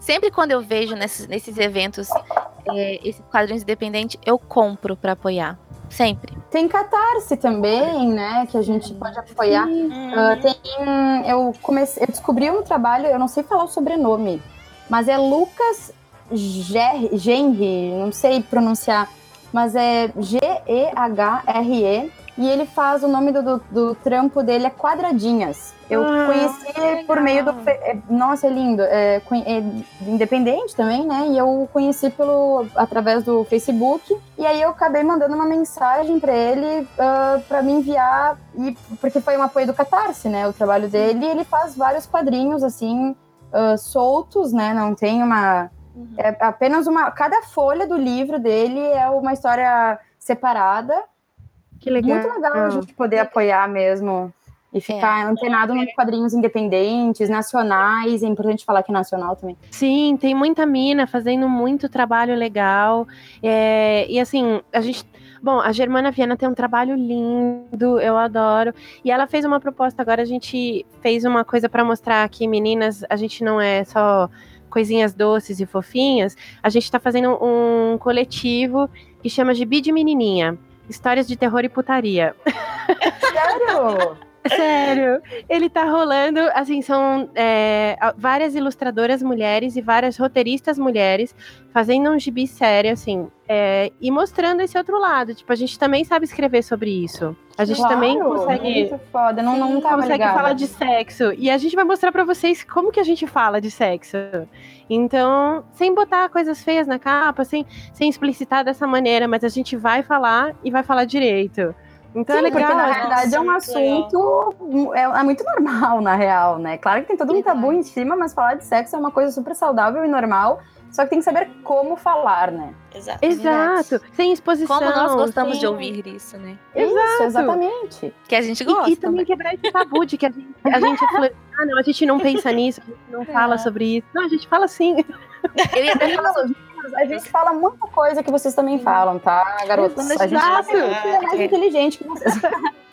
Sempre quando eu vejo nesses, nesses eventos é, esses quadrinhos independentes, eu compro pra apoiar. Sempre. Tem Catarse também, né? Que a gente pode apoiar. Ah, tem. Eu comecei. Eu descobri um trabalho, eu não sei falar o sobrenome, mas é Lucas Genri, não sei pronunciar, mas é G-E-H-R-E. E ele faz o nome do, do, do trampo dele é Quadradinhas. Eu Ah, conheci por meio do. é, Nossa, é lindo. É, é independente também, né? E eu conheci pelo através do Facebook. E aí eu acabei mandando uma mensagem para ele ah, para me enviar e porque foi um apoio do Catarse, né? O trabalho dele. E ele faz vários quadrinhos assim ah, soltos, né? Não tem uma é apenas uma cada folha do livro dele é uma história separada. Que legal. Muito legal a gente poder apoiar mesmo e ficar antenado nos quadrinhos independentes, nacionais. É importante falar que é nacional também. Sim, tem muita mina fazendo muito trabalho legal. É, e assim, a gente. Bom, a Germana Viana tem um trabalho lindo, eu adoro. E ela fez uma proposta agora, a gente fez uma coisa para mostrar que, meninas, a gente não é só coisinhas doces e fofinhas. A gente tá fazendo um coletivo que chama Gibi de Menininha. Histórias de terror e putaria. Sério? Sério, ele tá rolando, assim, são é, várias ilustradoras mulheres e várias roteiristas mulheres fazendo um gibi sério, assim, é, e mostrando esse outro lado. Tipo, a gente também sabe escrever sobre isso. A gente também Claro, consegue, Muito foda. Não, não tava consegue ligada. falar de sexo. E a gente vai mostrar pra vocês como que a gente fala de sexo. Então, sem botar coisas feias na capa, sem, sem explicitar dessa maneira, mas a gente vai falar e vai falar direito. Então Sim, é legal. porque na realidade é um assunto é, é muito normal, na real, né? Claro que tem todo um tabu em cima, mas falar de sexo é uma coisa super saudável e normal. Só que tem que saber como falar, né? Exato. Exato, sem exposição. Como nós gostamos sem- de ouvir isso, né? Isso, exatamente. Que a gente E- gosta. E, também quebrar esse tabu de que a gente, a gente fala, ah, não, a gente não pensa nisso, a gente não fala sobre isso. Não, a gente fala sim. Eu ia até falar A gente fala muita coisa que vocês também falam, tá, garotos? A gente, Exato. a gente é mais inteligente que vocês.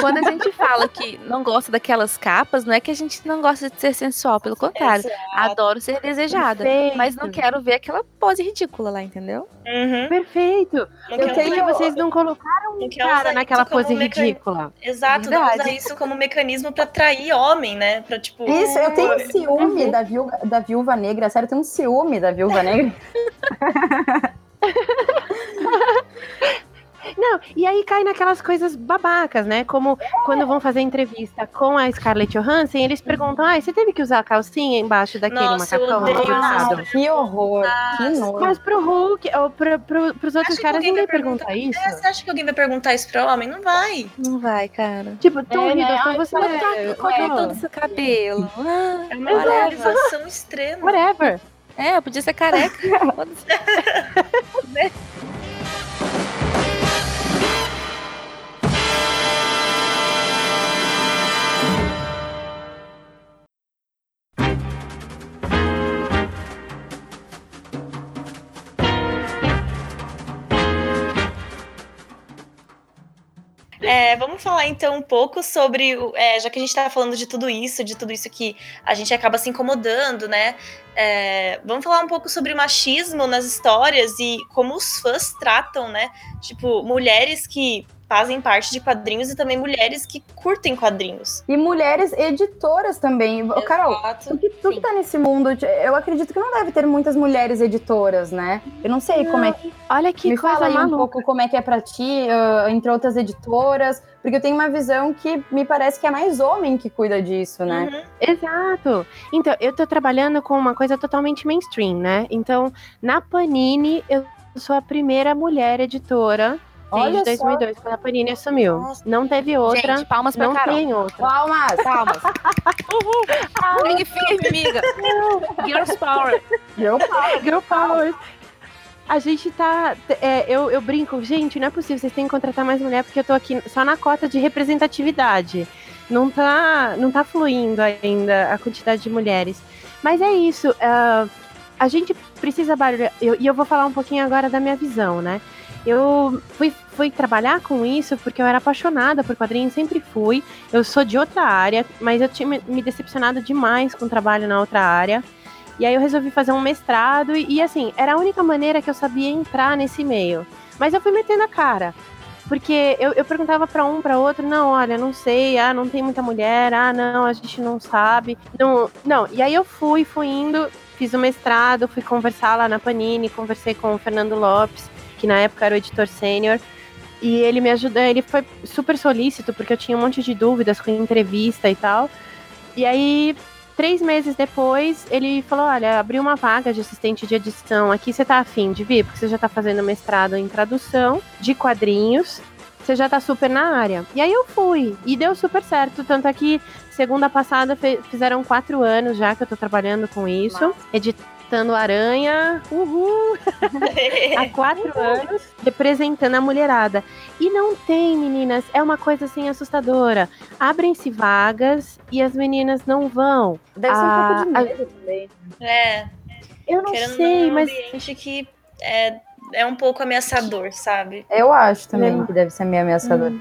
quando a gente fala que não gosta daquelas capas, não é que a gente não gosta de ser sensual, pelo contrário. Exato. Adoro ser desejada. Perfeito. Mas não quero ver aquela pose ridícula lá, entendeu? Uhum. Perfeito. Não Eu tenho... usar- vocês não colocaram não um cara naquela pose meca- ridícula. Exato, não usar isso como mecanismo pra atrair homem, né? Pra tipo. Isso, eu tenho um Uhum. ciúme da, viúva, da viúva negra. Sério, eu tenho um ciúme da viúva negra. Não, e aí cai naquelas coisas babacas, né? Como quando vão fazer entrevista com a Scarlett Johansson, eles perguntam: ah, você teve que usar a calcinha embaixo daquele Nossa, eu macacão odeio apertado?" que horror, que nojo. Mas pro Hulk, ou pro, pro, pros outros Acho caras, ninguém vai perguntar- pergunta isso. É, você acha que alguém vai perguntar isso pra homem? Não vai. Não vai, cara. Tipo, Tom É, né? Hiddleston, Ai, você é, tá é, cortou. todo seu cabelo. Ah, É uma valorização extrema. Whatever. É, eu podia ser careca. É, vamos falar então um pouco sobre, é, já que a gente tá falando de tudo isso, de tudo isso que a gente acaba se incomodando, né? É, vamos falar um pouco sobre o machismo nas histórias e como os fãs tratam, né? Tipo, mulheres que fazem parte de quadrinhos e também mulheres que curtem quadrinhos. E mulheres editoras também. Ô, Carol, Exato. tu que, tu que tá nesse mundo, eu acredito que não deve ter muitas mulheres editoras, né? Eu não sei como é que. Olha que Me coisa fala aí um maluca. pouco como é que é pra ti, ah, entre outras editoras, porque eu tenho uma visão que me parece que é mais homem que cuida disso, né? Uhum. Exato. Então, eu tô trabalhando com uma coisa totalmente mainstream, né? Então, na Panini, eu sou a primeira mulher editora Olha desde só. 2002, quando a Panini assumiu. Nossa. Não teve outra, Gente, palmas pra não Carol. tem outra. Palmas! Palmas. Segue firme, amiga. Girls Power. Eu Girl Power. A gente tá. é, eu, eu brinco, gente, não é possível, vocês têm que contratar mais mulher, porque eu tô aqui só na cota de representatividade. Não tá, não tá fluindo ainda a quantidade de mulheres. Mas é isso. ah, a gente precisa barulhar. eu- E eu, vou falar um pouquinho agora da minha visão, né? Eu fui, fui trabalhar com isso porque eu era apaixonada por quadrinhos, sempre fui. Eu sou de outra área, mas eu tinha me- decepcionado demais com o trabalho na outra área. E aí eu resolvi fazer um mestrado e, e, assim, era a única maneira que eu sabia entrar nesse meio. Mas eu fui metendo a cara. Porque eu, eu perguntava pra um, pra outro, não, olha, não sei, ah, não tem muita mulher, ah, não, a gente não sabe. Não, não. E aí eu fui, fui indo, fiz o mestrado, fui conversar lá na Panini, conversei com o Fernando Lopes, que na época era o editor sênior. E ele me ajudou, ele foi super solícito, porque eu tinha um monte de dúvidas com entrevista e tal. E aí, três meses depois, ele falou: Olha, abriu uma vaga de assistente de edição aqui, você tá afim de vir? Porque você já tá fazendo mestrado em tradução de quadrinhos, você já tá super na área. E aí eu fui, e deu super certo. Tanto é que, segunda passada, fizeram quatro anos já que eu tô trabalhando com isso, editando Aranha, uhul! há quatro anos representando a mulherada. E não tem, meninas, é uma coisa assim assustadora. Abrem-se vagas e as meninas não vão. Deve ser um Ah, pouco de a- medo também. É, Eu não querendo sei, é um mas ambiente que é, é um pouco ameaçador, sabe? Eu acho também Não. que deve ser meio ameaçador. Uhum.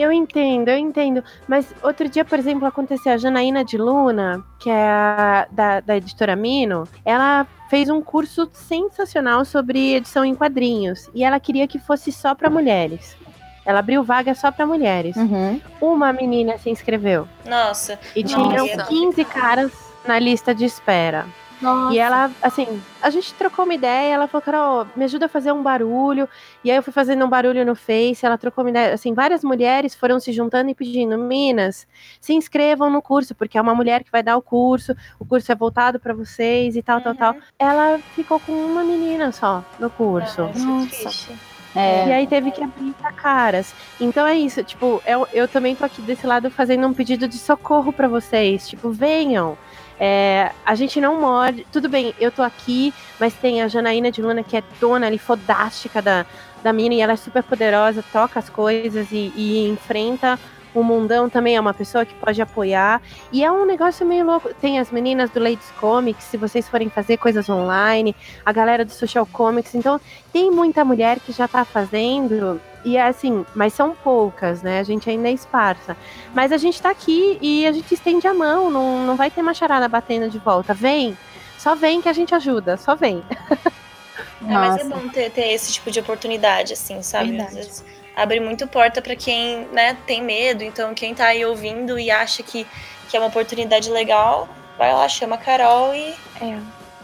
Eu entendo, eu entendo. Mas outro dia, por exemplo, aconteceu a Janaína de Luna, que é a da, da editora Mino, ela fez um curso sensacional sobre edição em quadrinhos. E ela queria que fosse só para mulheres. Ela abriu vaga só para mulheres. Uhum. Uma menina se inscreveu. Nossa, E Nossa. tinham 15 caras na lista de espera. Nossa. E ela, assim, a gente trocou uma ideia, ela falou, Carol, me ajuda a fazer um barulho. E aí eu fui fazendo um barulho no Face, ela trocou uma ideia. Assim, várias mulheres foram se juntando e pedindo, Minas, se inscrevam no curso, porque é uma mulher que vai dar o curso, o curso é voltado para vocês e tal, tal, tal. Ela ficou com uma menina só no curso. Nossa, Nossa. É, E aí teve que abrir pra caras. Então é isso, tipo, eu, eu também tô aqui desse lado fazendo um pedido de socorro pra vocês. Tipo, venham. É, a gente não morde. Tudo bem, eu tô aqui, mas tem a Janaína de Luna, que é dona ali, fodástica da, da mina, e ela é super poderosa, toca as coisas e, e enfrenta o Mundão também é uma pessoa que pode apoiar. E é um negócio meio louco. Tem as meninas do Ladies Comics, se vocês forem fazer coisas online, a galera do Social Comics. Então, tem muita mulher que já tá fazendo. E é assim, mas são poucas, né? A gente ainda é esparsa. Mas a gente tá aqui e a gente estende a mão, não, não vai ter macharada batendo de volta. Vem, só vem que a gente ajuda, só vem. É, mas é bom ter, ter esse tipo de oportunidade, assim, sabe? Verdade. Às vezes abre muito porta pra quem, né, tem medo. Então, quem tá aí ouvindo e acha que, que é uma oportunidade legal, vai lá, chama a Carol e. É.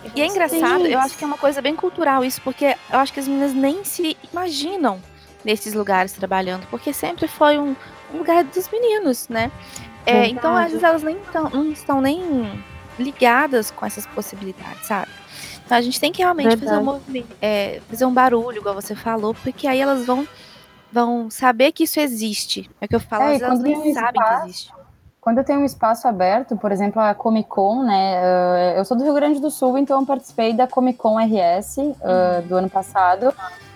E, E é engraçado, eu acho que é uma coisa bem cultural isso, porque eu acho que as meninas nem se imaginam nesses lugares trabalhando, porque sempre foi um, um lugar dos meninos, né? É, então, às vezes, elas nem tão, não estão nem ligadas com essas possibilidades, sabe? Então a gente tem que realmente fazer um é, fazer um barulho, igual você falou, porque aí elas vão, vão saber que isso existe. É o que eu falo, É, às vezes nem um sabem que espaço, existe. Quando eu tenho um espaço aberto, por exemplo, a Comic Con, né? eh, eu sou do Rio Grande do Sul, então eu participei da Comic Con RS eh, do ano passado.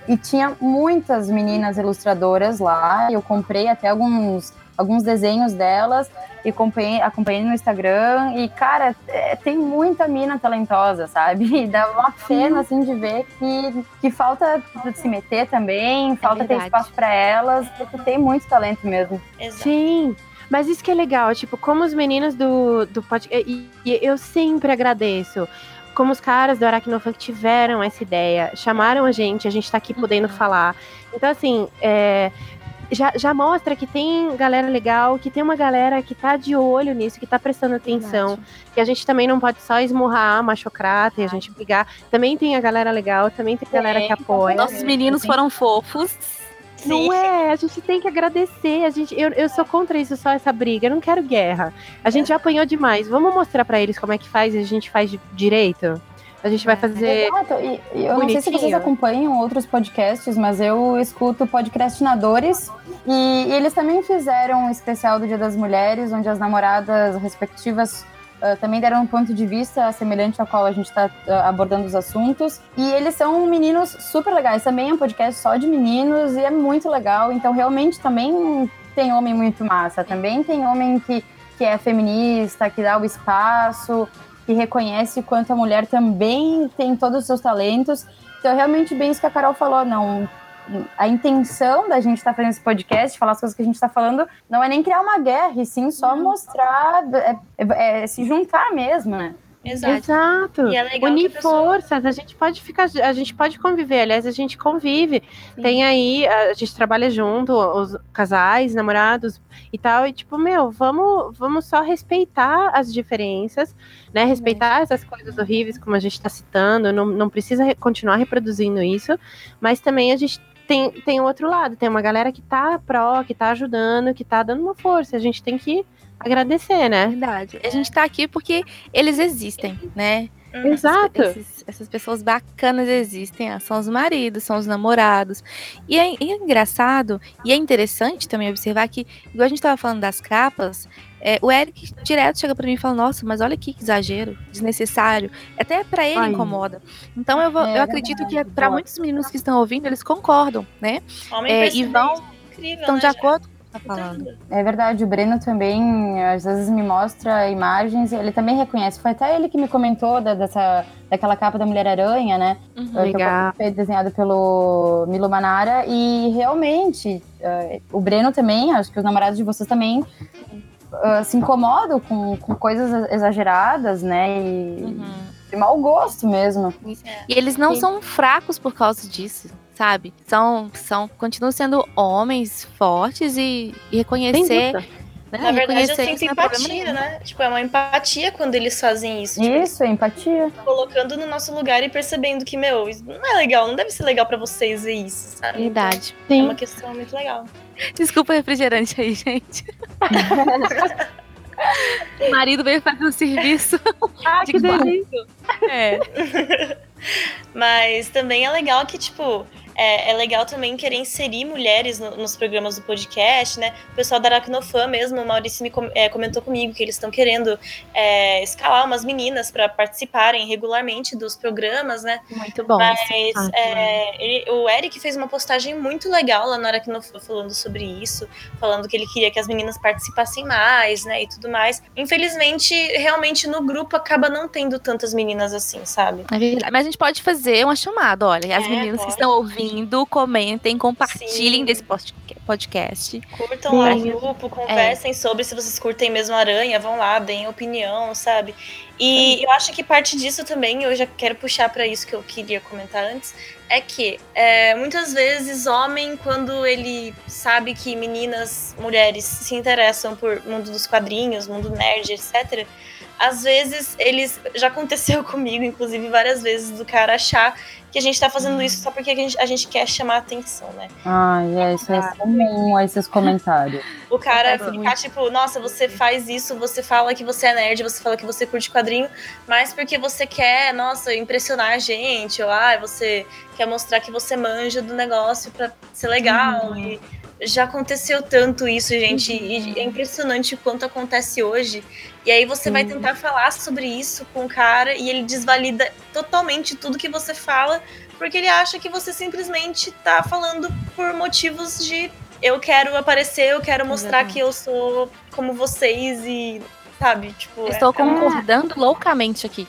E tinha muitas meninas ilustradoras lá. Eu comprei até alguns, alguns desenhos delas e acompanhei, acompanhei no Instagram. E, cara, é, tem muita mina talentosa, sabe? E dá uma pena, assim, de ver que, que falta se meter também, falta ter verdade. espaço para elas, porque tem muito talento mesmo. Exato. Sim, mas isso que é legal, tipo, como os meninos do, do podcast. E, e eu sempre agradeço. Como os caras do Aracnofunk tiveram essa ideia, chamaram a gente, a gente tá aqui podendo falar. Então, assim, é, já, já mostra que tem galera legal, que tem uma galera que tá de olho nisso, que tá prestando atenção. Que a gente também não pode só esmurrar a machocrata e a gente brigar. Também tem a galera legal, também tem a galera que apoia. Nossos meninos foram fofos. Não é, a gente tem que agradecer. A gente, eu, eu sou contra isso, só essa briga. Eu não quero guerra. A gente já apanhou demais. Vamos mostrar pra eles como é que faz e a gente faz direito? A gente vai fazer. Exato, e, e eu não sei se vocês bonitinho. acompanham outros podcasts, mas eu escuto podcastinadores e, e eles também fizeram um especial do Dia das Mulheres, onde as namoradas respectivas ah, também deram um ponto de vista semelhante ao qual a gente está abordando os assuntos. E eles são meninos super legais. Também é um podcast só de meninos e é muito legal. Então, realmente, também tem homem muito massa. Também tem homem que, que é feminista, que dá o espaço que reconhece quanto a mulher também tem todos os seus talentos. Então, realmente, bem isso que a Carol falou, não. A intenção da gente estar fazendo esse podcast, falar as coisas que a gente está falando, não é nem criar uma guerra, e sim só mostrar, é, é- é se juntar mesmo, né? Exato. Exato. E é legal Unir pessoa- forças, a gente pode ficar, a gente pode conviver, aliás, a gente convive. Tem aí, a gente trabalha junto, os casais, namorados e tal, e tipo, meu, vamos, vamos só respeitar as diferenças, né? Respeitar essas coisas horríveis, como a gente tá citando, não, não precisa re- continuar reproduzindo isso, mas também a gente tem, tem o outro lado, tem uma galera que tá pró, que tá ajudando, que tá dando uma força, a gente tem que agradecer, né? Verdade. A gente tá aqui porque eles existem, né? Uhum. Exato. Esses- essas pessoas bacanas existem, ah, são os maridos, são os namorados. E é, e é engraçado e é interessante também observar que, igual a gente tava falando das capas, é, o Eric direto chega pra mim e fala: Nossa, mas olha que exagero, desnecessário. Até pra ele Ai. incomoda. Então eu, vou- É eu acredito que verdade, pra boa. muitos meninos que estão ouvindo, eles concordam, né? Homem É, e vão- isso. Incrível, Estão né, de acordo com o que tá falando. É verdade, o Breno também às vezes me mostra imagens e ele também reconhece. Foi até ele que me comentou da- dessa, daquela capa da Mulher-Aranha, né? Uhum. Uh, que Legal. foi desenhado pelo Milo Manara e realmente uh, o Breno também, acho que os namorados de vocês também uh, se incomodam com, com coisas exageradas, né? E Uhum. de mau gosto mesmo. E eles não Sim. são fracos por causa disso, sabe? São, são, continuam sendo homens fortes e, e reconhecer. Né? Na verdade, eu sinto é empatia, né? Tipo, é uma empatia quando eles fazem isso. Tipo, Isso, empatia. colocando no nosso lugar e percebendo que, meu, isso não é legal, não deve ser legal pra vocês ver isso, sabe? Verdade. Então, é Sim. uma questão muito legal. Desculpa o refrigerante aí, gente. o marido veio fazer um serviço. Ah, de que delícia. É. Mas também é legal que, tipo, é, é legal também querer inserir mulheres no- nos programas do podcast, né? O pessoal da Aracnofan mesmo, o Maurício me com- é, comentou comigo que eles estão querendo é, escalar umas meninas para participarem regularmente dos programas, né? Muito bom. Mas isso. é, ele- o Eric fez uma postagem muito legal lá na Aracnofan falando sobre isso, falando que ele queria que as meninas participassem mais, né? E tudo mais. Infelizmente, realmente no grupo acaba não tendo tantas meninas assim, sabe? É verdade. Mas a gente pode fazer uma chamada, olha. As É, meninas pode. que estão ouvindo, comentem, compartilhem Sim. desse post- podcast. Curtam lá o Sim. grupo, conversem sobre se vocês curtem mesmo Aranha, vão lá, deem opinião, sabe? E eu acho que parte disso também, eu já quero puxar pra isso que eu queria comentar antes, é que é, muitas vezes homem, quando ele sabe que meninas, mulheres se interessam por mundo dos quadrinhos, mundo nerd, etc., às vezes eles. Já aconteceu comigo, inclusive, várias vezes, do cara achar que a gente tá fazendo isso só porque a gente, a gente quer chamar atenção, né? Ai, é, isso é comum, esses comentários. O cara ficar tipo, nossa, você faz isso, você fala que você é nerd, você fala que você curte quadrinho, mas porque você quer, nossa, impressionar a gente, ou ah, você quer mostrar que você manja do negócio pra ser legal. E já aconteceu tanto isso, gente, e é impressionante o quanto acontece hoje. E aí você vai tentar falar sobre isso com o cara e ele desvalida totalmente tudo que você fala, porque ele acha que você simplesmente tá falando por motivos de eu quero aparecer, eu quero mostrar Exatamente. que eu sou como vocês e, sabe, tipo. é- Estou é concordando loucamente aqui.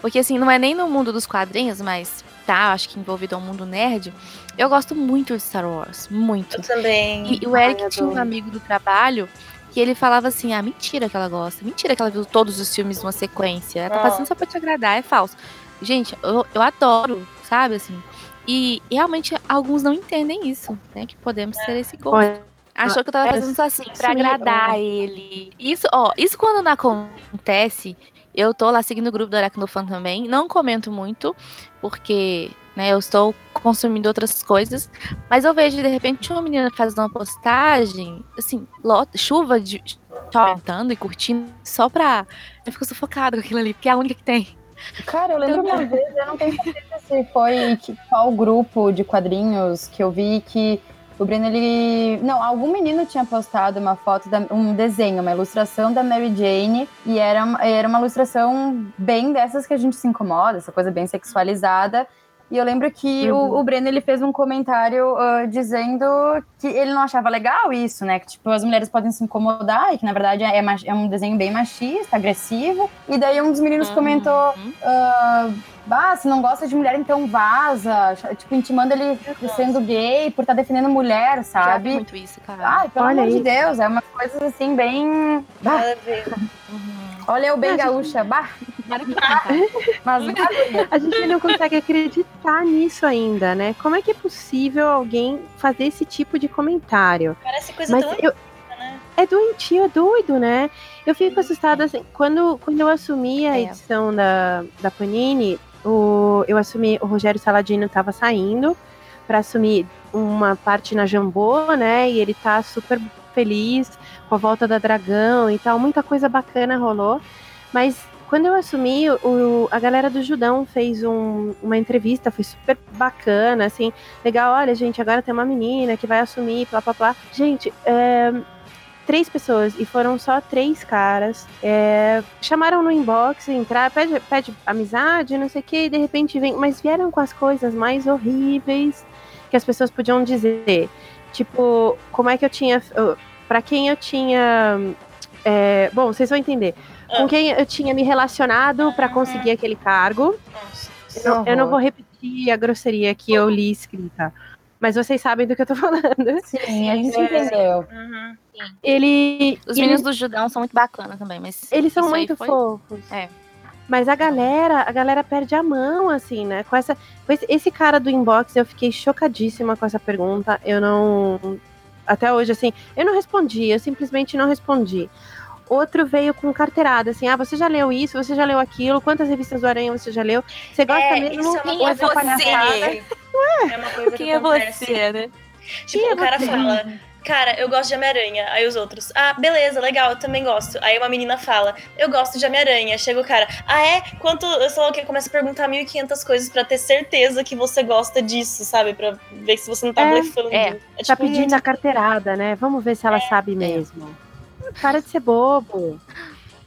Porque, assim, não é nem no mundo dos quadrinhos, mas tá, acho que envolvido ao mundo nerd. Eu gosto muito de Star Wars. Muito. Eu também. E, o Eric Ai, tinha um amigo do trabalho que ele falava assim: ah, mentira que ela gosta. Mentira que ela viu todos os filmes numa sequência. Ela tá fazendo só pra te agradar, é falso. Gente, eu, eu adoro, sabe, assim. E, e realmente alguns não entendem isso, né? Que podemos ser esse gosto. Achou que eu tava é, fazendo isso assim, pra agradar ele. Isso, ó, isso quando não acontece, eu tô lá seguindo o grupo do Aracnofan também. Não comento muito, porque, né, eu estou consumindo outras coisas. Mas eu vejo, de repente, uma menina fazendo uma postagem, assim, lo- chuva de comentando e curtindo, só pra. Eu fico sufocada com aquilo ali, porque é a única que tem. Cara, eu lembro uma vez, eu não tenho certeza se foi qual grupo de quadrinhos que eu vi que o Breno, ele. Não, algum menino tinha postado uma foto, da, um desenho, uma ilustração da Mary Jane, e era, era uma ilustração bem dessas que a gente se incomoda, essa coisa bem sexualizada. E eu lembro que o, o Breno ele fez um comentário ah, dizendo que ele não achava legal isso, né? Que tipo, as mulheres podem se incomodar e que na verdade é, é um desenho bem machista, agressivo. E daí um dos meninos comentou: Uhum. ah, bah, se não gosta de mulher, então vaza. Tipo, intimando ele sendo gay por estar defendendo mulher, Já sabe? muito isso, cara. Ai, pelo Olha amor de isso. Deus, é uma coisa assim bem. Bah. Uhum. olha eu bem gaúcha, bah, mas A gente não consegue acreditar nisso ainda, né? Como é que é possível alguém fazer esse tipo de comentário? Parece coisa Mas tão. eu, né? é doentio, é doido, né? Eu fico assustada assim. Quando, quando eu assumi a É. edição da, da Panini, o, eu assumi, o Rogério Saladino tava saindo para assumir uma parte na Jambô, né? E ele tá super feliz com a volta da Dragão e tal. Muita coisa bacana rolou. Mas quando eu assumi, o, a galera do Judão fez um- uma entrevista, foi super bacana, assim, legal, olha, gente, agora tem uma menina que vai assumir, blá, blá, blá. Gente, é, três pessoas, e foram só três caras, é, chamaram no inbox, entrar, pede, pede amizade, não sei o que, e de repente vem, mas vieram com as coisas mais horríveis que as pessoas podiam dizer. Tipo, como é que eu tinha, para quem eu tinha, é, bom, vocês vão entender. Com Ah. quem eu tinha me relacionado para conseguir aquele cargo. Nossa. que Eu, eu não vou repetir a grosseria que eu li escrita. Mas vocês sabem do que eu tô falando. Sim, a gente É. entendeu. Uhum. Ele. Os meninos eles, do Judão são muito bacanas também, mas. eles são muito foi- fofos. É. Mas a galera, a galera perde a mão, assim, né? Com essa. Com esse, esse cara do inbox, eu fiquei chocadíssima com essa pergunta. Eu não. Até hoje, assim, eu não respondi, eu simplesmente não respondi. Outro veio com carteirada, assim, ah, você já leu isso, você já leu aquilo, quantas revistas do Aranha você já leu? Você gosta É, mesmo? isso é uma Quem coisa é você? É uma coisa Quem que é acontece. você, né? Tipo, Quem é o cara você? fala, cara, eu gosto de Homem-Aranha. Aí os outros, ah, beleza, legal, eu também gosto. Aí uma menina fala, eu gosto de Homem-Aranha. Chega o cara, ah, é? Quanto. Eu só que começa a perguntar 1.500 coisas pra ter certeza que você gosta disso, sabe? Pra ver se você não tá É, blefando. é. Tá tipo, pedindo a carteirada, né? Vamos ver se ela sabe mesmo. Para de ser bobo.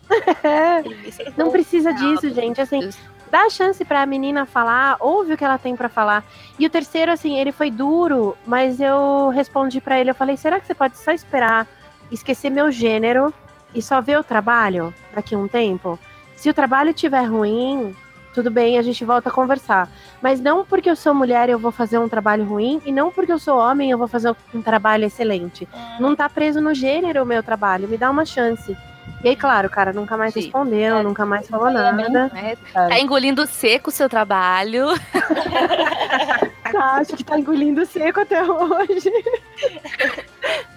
Não precisa disso, gente. Assim, dá a chance pra menina falar, ouve o que ela tem pra falar. E o terceiro, assim, ele foi duro, mas eu respondi pra ele, eu falei, será que você pode só esperar esquecer meu gênero e só ver o trabalho daqui a um tempo? Se o trabalho estiver ruim, tudo bem, a gente volta a conversar. Mas não porque eu sou mulher eu vou fazer um trabalho ruim, e não porque eu sou homem eu vou fazer um trabalho excelente. Não tá preso no gênero o meu trabalho, me dá uma chance. E aí, claro, cara nunca mais Sim. respondeu, É. nunca mais falou É nada. né? Cara. Tá engolindo seco o seu trabalho. Acho que tá engolindo seco até hoje.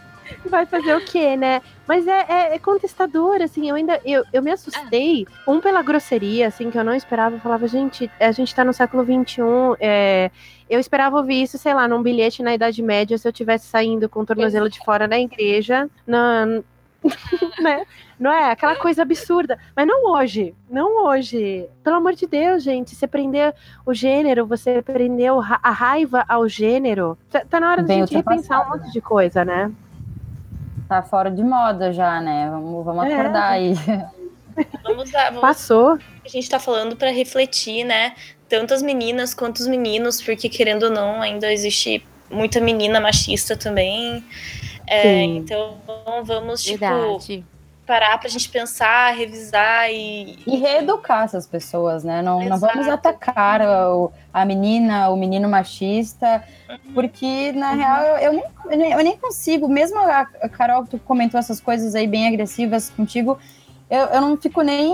Vai fazer o quê, né? Mas é, é, é contestador, assim, eu ainda, eu, eu me assustei, um pela grosseria, assim, que eu não esperava, eu falava, gente, a gente tá no século XXI, é, eu esperava ouvir isso, sei lá, num bilhete na Idade Média, se eu tivesse saindo com o tornozelo de fora na igreja, na, né? Não é? Aquela coisa absurda. Mas não hoje. Não hoje. Pelo amor de Deus, gente. Você prender o gênero, você prendeu a raiva ao gênero. Tá, tá na hora da gente repensar um monte de coisa, né? Tá fora de moda já, né? Vamos, vamos É. acordar aí. Vamos lá, vamos Passou. a gente tá falando pra refletir, né? Tanto as meninas quanto os meninos, porque querendo ou não, ainda existe muita menina machista também. É, então vamos, tipo, Verdade. Parar pra gente pensar, revisar e. E reeducar essas pessoas, né? Não, não vamos atacar o- a menina, o menino machista, porque, na real, eu, eu nem, eu, nem, eu nem consigo, mesmo a, a Carol, que tu comentou essas coisas aí bem agressivas contigo, eu, eu não fico nem.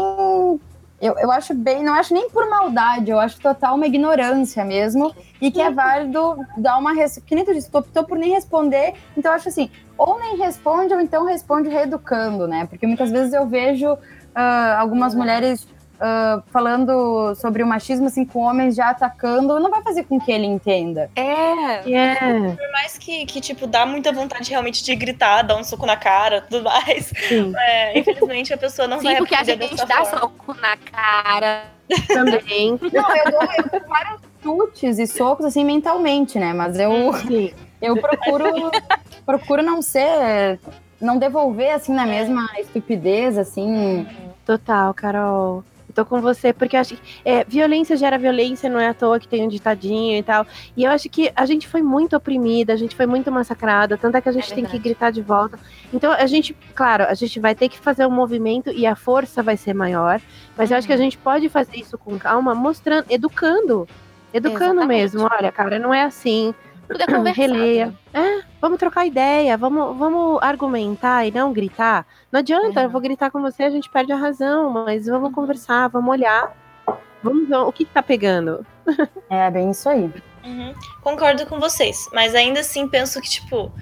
Eu, eu acho bem, não acho nem por maldade, eu acho total uma ignorância mesmo, e que é válido dar uma. res- Que nem tu disse, tu optou por nem responder, então eu acho assim, ou nem responde, ou então responde reeducando, né? Porque muitas vezes eu vejo ah, algumas mulheres ah, falando sobre o machismo, assim, com homens já atacando, não vai fazer com que ele entenda. É. É, Por mais que, que, tipo, dá muita vontade realmente de gritar, dar um soco na cara, tudo mais. sim. É, infelizmente a pessoa não Sim, vai porque a gente dessa dá forma. soco na cara. Também. Não, eu dou, eu dou vários chutes e socos, assim, mentalmente, né? Mas eu, Sim. eu procuro, procuro não ser, não devolver, assim, na mesma estupidez, assim. Total, Carol. Tô com você, porque eu acho que é, violência gera violência, não é à toa que tem um ditadinho e tal. E eu acho que a gente foi muito oprimida, a gente foi muito massacrada, tanto é que a gente tem que gritar de volta. Então a gente, claro, a gente vai ter que fazer um movimento e a força vai ser maior, mas eu acho que a gente pode fazer isso com calma, mostrando, educando. Educando Exatamente. mesmo, olha, cara, não é assim. Tudo é conversado. Releia. É, vamos trocar ideia, vamos, vamos argumentar e não gritar. Não adianta, Uhum. eu vou gritar com você, a gente perde a razão, mas vamos conversar, vamos olhar. Vamos ver o que, que tá pegando. É bem isso aí. Uhum. Concordo com vocês, mas ainda assim penso que, tipo,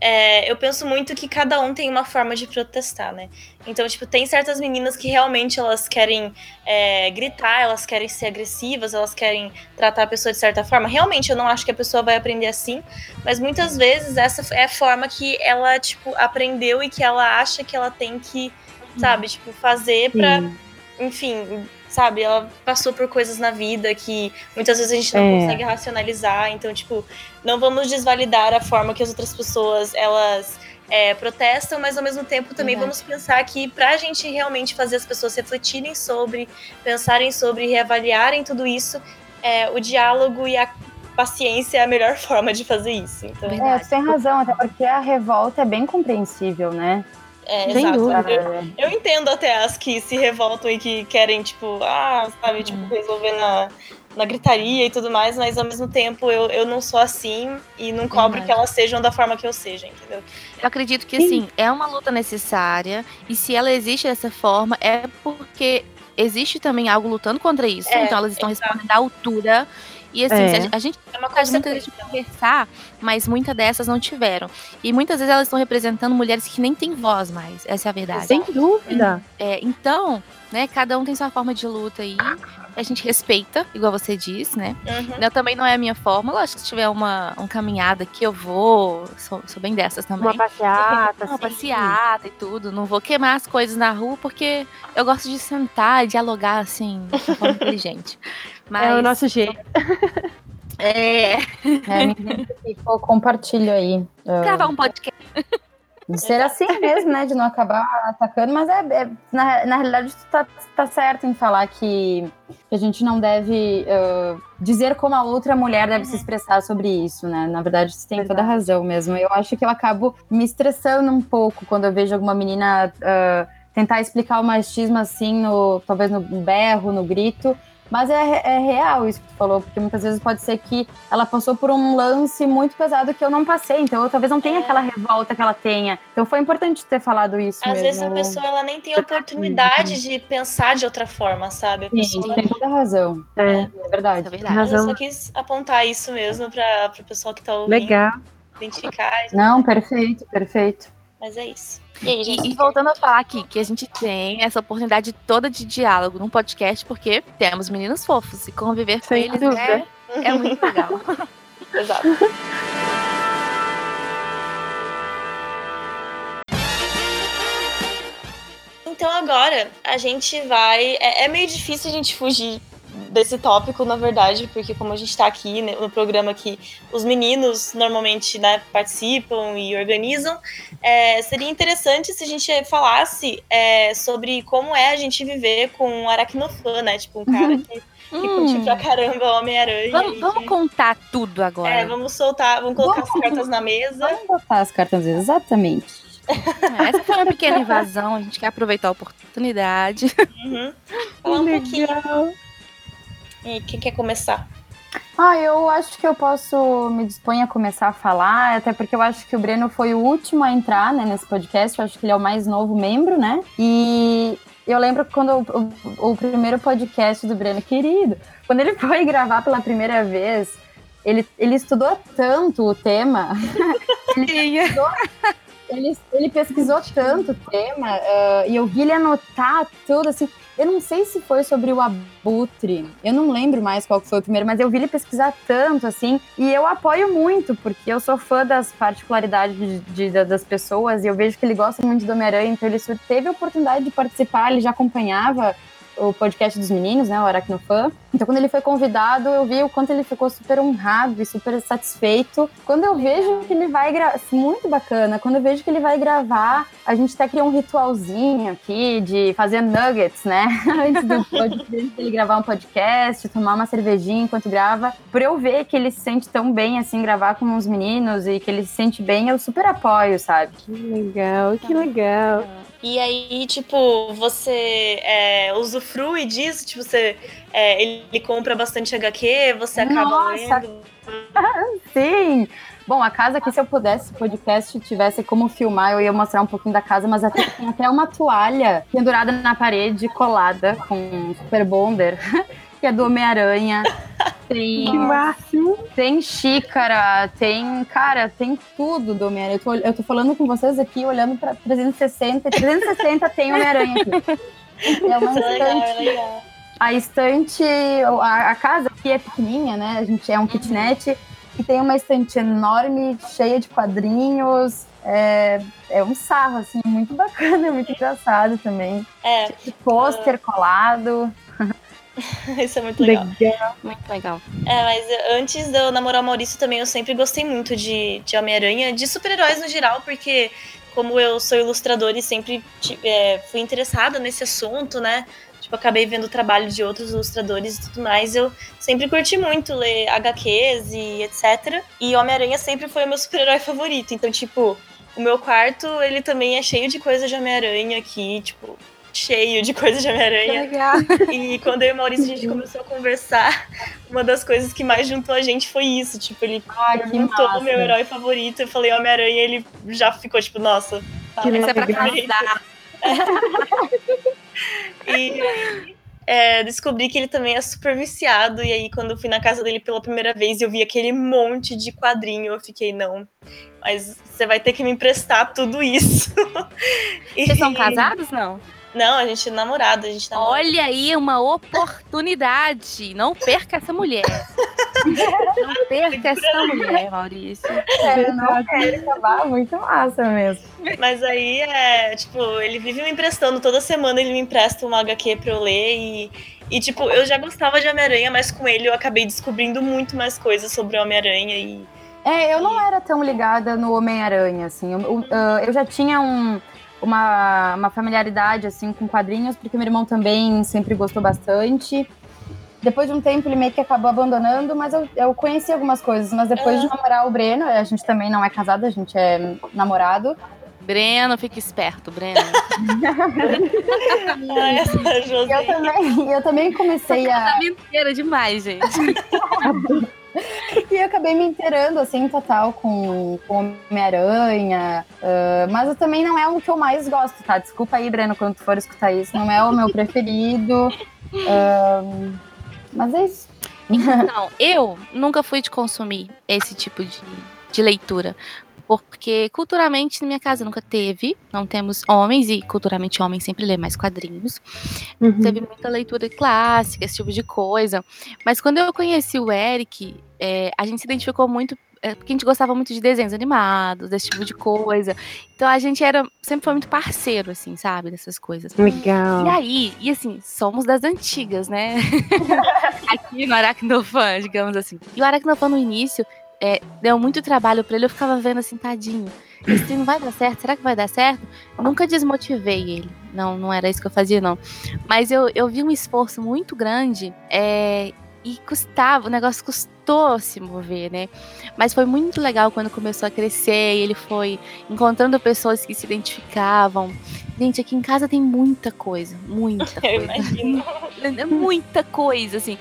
é, eu penso muito que cada um tem uma forma de protestar, né? Então, tipo, tem certas meninas que realmente elas querem é, gritar, elas querem ser agressivas, elas querem tratar a pessoa de certa forma. Realmente, eu não acho que a pessoa vai aprender assim, mas muitas vezes essa é a forma que ela, tipo, aprendeu e que ela acha que ela tem que, sabe, tipo, fazer pra Sim. enfim, sabe, ela passou por coisas na vida que muitas vezes a gente não É. consegue racionalizar, então, tipo, não vamos desvalidar a forma que as outras pessoas, elas é, protestam, mas ao mesmo tempo também Verdade. vamos pensar que pra gente realmente fazer as pessoas refletirem sobre, pensarem sobre, reavaliarem tudo isso, é, o diálogo e a paciência é a melhor forma de fazer isso. Então, É, tu tem razão, até porque a revolta é bem compreensível, né? é, Sem exato. dúvida. Eu, eu entendo até as que se revoltam e que querem, tipo, ah, sabe, tipo, resolver na, na gritaria e tudo mais, mas ao mesmo tempo eu, eu não sou assim e não cobro Verdade. que elas sejam da forma que eu seja, entendeu? Eu acredito que, Sim. assim, é uma luta necessária. E se ela existe dessa forma, é porque existe também algo lutando contra isso. É, então elas estão respondendo à altura. E assim, É. a gente- É uma faz muita gente conversar, mas muitas dessas não tiveram. E muitas vezes elas estão representando mulheres que nem têm voz mais. Essa é a verdade. Sem dúvida. É, então, né, cada um tem sua forma de luta aí. a gente respeita, igual você disse, né? Uhum. Eu também não é a minha forma. Lógico que se tiver uma, uma caminhada aqui, eu vou. Sou, sou bem dessas também. Uma passeata, Uma passeata e tudo. Não vou queimar as coisas na rua porque eu gosto de sentar e dialogar assim, de uma forma inteligente. Mas, É o nosso jeito. É, É, me identifico, compartilho aí. gravar um podcast. De ser assim mesmo, né? De não acabar atacando, mas é, é- na, na realidade tu tá, tá certo em falar que a gente não deve ah, dizer como a outra mulher deve se expressar sobre isso, né? Na verdade, você tem toda a razão mesmo. Eu acho que eu acabo me estressando um pouco quando eu vejo alguma menina ah, tentar explicar o machismo assim, no, talvez no berro, no grito. Mas é, é real isso que tu falou, porque muitas vezes pode ser que ela passou por um lance muito pesado que eu não passei, então eu talvez não tenha É. aquela revolta que ela tenha. Então foi importante ter falado isso Às mesmo. vezes a pessoa ela nem tem oportunidade de pensar de outra forma, sabe? A Sim, pessoa, tu tem toda a razão. É, É Isso verdade. é verdade. Razão. eu só quis apontar isso mesmo para o pessoal que tá ouvindo legal. identificar, Não, perfeito, perfeito. mas é isso. E? E, e voltando a falar aqui, que a gente tem essa oportunidade toda de diálogo num podcast, porque temos meninos fofos e conviver com Sem eles dúvida. é, é muito legal. Exato. Então agora a gente vai. É, é meio difícil a gente fugir desse tópico, na verdade, porque como a gente tá aqui né, no programa que os meninos normalmente né, participam e organizam, é, seria interessante se a gente falasse é, sobre como é a gente viver com um aracnofã, né? Tipo, um cara que, que curte Hum, pra caramba Homem-Aranha. vamos, vamos que- contar tudo agora. é, vamos soltar, vamos colocar as Vamos. cartas na mesa. Vamos botar as cartas exatamente. Essa foi uma pequena invasão, a gente quer aproveitar a oportunidade. Uhum. Falar um pouquinho. E quem quer começar? Ah, eu acho que eu posso me dispor a começar a falar, até porque eu acho que o Breno foi o último a entrar né, nesse podcast, eu acho que ele é o mais novo membro, né? E eu lembro quando o, o- o primeiro podcast do Breno, querido, quando ele foi gravar pela primeira vez, ele, ele estudou tanto o tema, ele, ele pesquisou tanto o tema, ah, e eu vi ele anotar tudo, assim. Eu não sei se foi sobre o abutre, eu não lembro mais qual foi o primeiro, mas eu vi ele pesquisar tanto, assim, e eu apoio muito, porque eu sou fã das particularidades de- de- da- das pessoas, e eu vejo que ele gosta muito do Homem-Aranha, então ele teve a oportunidade de participar, ele já acompanhava o podcast dos meninos, né, o Aracnofã. Então, quando ele foi convidado, eu vi o quanto ele ficou super honrado e super satisfeito. Quando eu vejo que ele vai gravar, muito bacana, quando eu vejo que ele vai gravar, a gente até criou um ritualzinho aqui de fazer nuggets, né, antes do antes dele gravar um podcast, tomar uma cervejinha enquanto grava. Por eu ver que ele se sente tão bem, assim, gravar com os meninos e que ele se sente bem, eu super apoio, sabe? Que legal, que legal. E aí, tipo, você é, usufrui disso? Tipo, você, é, ele compra bastante HQ, você acaba Nossa, lendo. Sim! Bom, a casa aqui, se eu pudesse, se o podcast tivesse como filmar, eu ia mostrar um pouquinho da casa, mas até, tem até uma toalha pendurada na parede, colada com um super bonder, que é do Homem-Aranha. Tem, Que máximo. tem xícara, tem. Cara, tem tudo do Homem-Aranha. Eu tô, eu tô falando com vocês aqui, olhando pra 360. e 360 tem Homem-Aranha aqui. É uma é legal, é legal. A estante, a, a casa aqui é pequenininha, né? A gente é um kitnet e tem uma estante enorme, cheia de quadrinhos. É, é um sarro, assim, muito bacana, muito engraçado também. É, De pôster colado. isso é muito legal. Legal. Muito legal. É, mas antes de eu namorar o Maurício também, eu sempre gostei muito de, de Homem-Aranha, de super-heróis no geral, porque como eu sou ilustradora e sempre é, fui interessada nesse assunto, né? Tipo, acabei vendo o trabalho de outros ilustradores e tudo mais, eu sempre curti muito ler HQs e etc. E Homem-Aranha sempre foi o meu super-herói favorito. Então, tipo, o meu quarto, ele também é cheio de coisa de Homem-Aranha aqui, tipo, cheio de coisa de Homem-Aranha. legal. E quando eu e o Maurício a gente começou a conversar, uma das coisas que mais juntou a gente foi isso. Tipo, ele que perguntou o meu herói favorito, eu falei Homem-Aranha, e ele já ficou tipo, nossa. tá, Que Isso é pra casar. E é, descobri que ele também é super viciado. E aí, quando eu fui na casa dele pela primeira vez, eu vi aquele monte de quadrinho. Eu fiquei, não. Mas você vai ter que me emprestar tudo isso. E- Vocês são casados, não? Não, a gente é namorado, a gente namora. Olha aí uma oportunidade. Não perca essa mulher. Não perca essa mulher, Maurício. É, não quero acabar, muito massa mesmo. Mas aí é, tipo, ele vive me emprestando, toda semana ele me empresta uma HQ pra eu ler e. E, tipo, eu já gostava de Homem-Aranha, mas com ele eu acabei descobrindo muito mais coisas sobre o Homem-Aranha e. É, eu não era tão ligada no Homem-Aranha, assim. Eu, eu, ah, eu já tinha um, uma, uma familiaridade, assim, com quadrinhos, porque meu irmão também sempre gostou bastante. Depois de um tempo, ele meio que acabou abandonando, mas eu, eu conheci algumas coisas. Mas depois de namorar o Breno, a gente também não é casado, a gente é namorado. Breno, fica esperto, Breno. Essa Eu José. também, eu também comecei a. Mentira demais, gente. E eu acabei me inteirando, assim, total com, com Homem-Aranha. ah, mas eu também não é o que eu mais gosto, tá? Desculpa aí, Breno, quando tu for escutar isso. Não é o meu preferido. Ah, mas é isso. Não, eu nunca fui de consumir esse tipo de, de leitura. Porque culturalmente na minha casa nunca teve. Não temos homens, e culturalmente homens sempre lê mais quadrinhos. Teve muita leitura clássica, esse tipo de coisa. Mas quando eu conheci o Eric, é, a gente se identificou muito. é, porque a gente gostava muito de desenhos animados, desse tipo de coisa. Então a gente era sempre foi muito parceiro, assim, sabe? Dessas coisas. Legal. E aí, e assim, somos das antigas, né? Aqui no Aracnofan, digamos assim. E o Aracnofan no início é, deu muito trabalho pra ele, eu ficava vendo assim, tadinho. Esse não vai dar certo? Será que vai dar certo? Eu nunca desmotivei ele. Não, não era isso que eu fazia, não. Mas eu, eu vi um esforço muito grande é, e custava, o negócio custou se mover, né? Mas foi muito legal quando começou a crescer e ele foi encontrando pessoas que se identificavam. Gente, aqui em casa tem muita coisa, muita Eu coisa. imagino. É muita coisa, assim.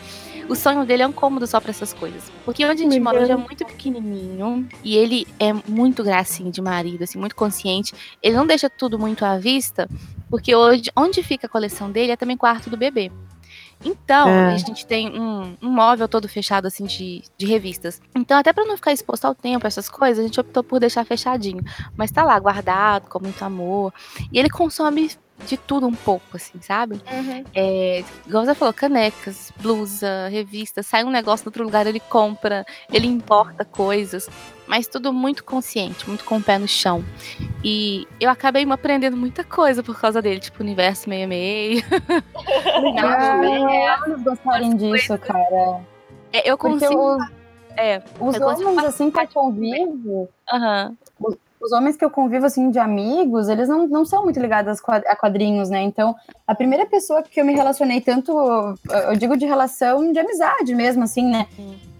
O sonho dele é um cômodo só pra essas coisas. Porque onde a gente mora hoje é muito pequenininho e ele é muito gracinho de marido, assim, muito consciente. Ele não deixa tudo muito à vista, porque hoje, onde fica a coleção dele é também quarto do bebê. Então, É. a gente tem um, um móvel todo fechado, assim, de, de revistas. Então, até pra não ficar exposto ao tempo, essas coisas, a gente optou por deixar fechadinho. Mas tá lá, guardado, com muito amor. E ele consome de tudo um pouco, assim, sabe? Uhum. É, igual você falou, canecas, blusa, revista, sai um negócio em outro lugar, ele compra, ele importa coisas, mas tudo muito consciente, muito com o pé no chão. E eu acabei aprendendo muita coisa por causa dele, tipo universo meio-meio. Legal, é, eles gostarem disso, cara. É, eu Porque consigo. os, É, os homens, assim, que eu convivo, aham. Os homens que eu convivo, assim, de amigos, eles não, não são muito ligados a quadrinhos, né? Então, a primeira pessoa que eu me relacionei tanto, eu digo de relação de amizade mesmo, assim, né?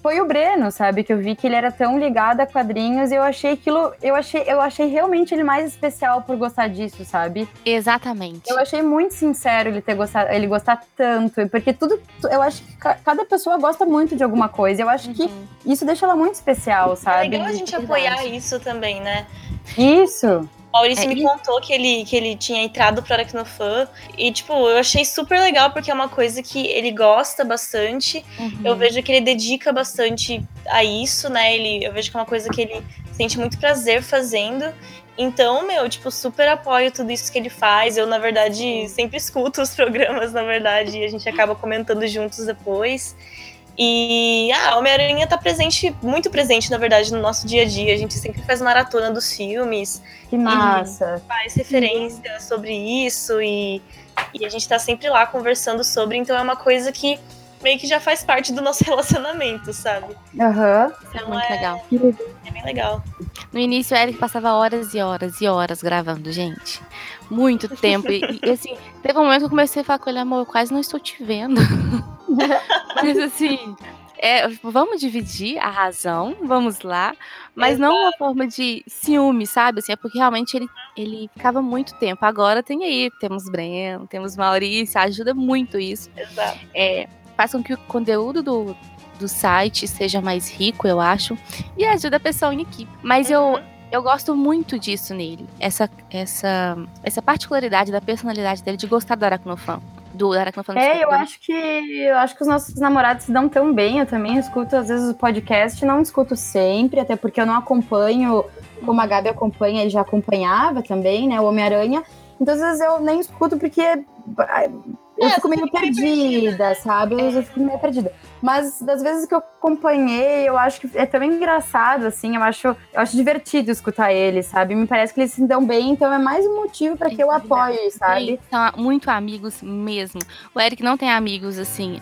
Foi o Breno, sabe? Que eu vi que ele era tão ligado a quadrinhos e eu achei aquilo, eu achei, eu achei realmente ele mais especial por gostar disso, sabe? Exatamente. Eu achei muito sincero ele ter gostado, ele gostar tanto, porque tudo, eu acho que ca- cada pessoa gosta muito de alguma coisa. Eu acho que Uhum. isso deixa ela muito especial, É sabe? legal a gente apoiar isso também, né? Isso. Maurício É, me e- contou que ele, que ele tinha entrado pro Aracnofan. E, tipo, eu achei super legal, porque é uma coisa que ele gosta bastante. Uhum. Eu vejo que ele dedica bastante a isso, né? Ele, eu vejo que é uma coisa que ele sente muito prazer fazendo. Então, meu, tipo, super apoio tudo isso que ele faz. Eu, na verdade, sempre escuto os programas, na verdade, e a gente acaba comentando juntos depois. E ah, Homem-Aranha tá presente, muito presente, na verdade, no nosso dia a dia. A gente sempre faz maratona dos filmes, Que massa. faz referência sobre isso e, e a gente tá sempre lá conversando sobre, então é uma coisa que meio que já faz parte do nosso relacionamento, sabe? Aham. É Então muito é, legal. é bem legal. No início, o Eric passava horas e horas e horas gravando, gente. Muito tempo. E, e, assim, teve um momento que eu comecei a falar com ele, amor, eu quase não estou te vendo. Mas assim, é, vamos dividir a razão, vamos lá. Mas não uma forma de ciúme, sabe? Assim, é porque realmente ele, ele ficava muito tempo. Agora tem aí, temos Breno, temos Maurício, ajuda muito isso. Exato. É, faz com que o conteúdo do, do site seja mais rico, eu acho, e ajuda a pessoa em equipe. Mas eu, eu gosto muito disso nele, essa, essa, essa particularidade da personalidade dele de gostar do Aracnofan. Do É, eu acho que eu acho que os nossos namorados se dão tão bem. Eu também escuto às vezes o podcast, não escuto sempre, até porque eu não acompanho como a Gabi acompanha, ele já acompanhava também, né? O Homem-Aranha. Então, às vezes eu nem escuto porque eu É, fico meio perdida, sabe? Eu, eu fico meio perdida. Mas das vezes que eu acompanhei, eu acho que é tão engraçado, assim, eu acho, eu acho divertido escutar eles, sabe? Me parece que eles se dão bem, então é mais um motivo pra que eu É apoie, sabe? Eles são muito amigos mesmo. O Eric não tem amigos assim.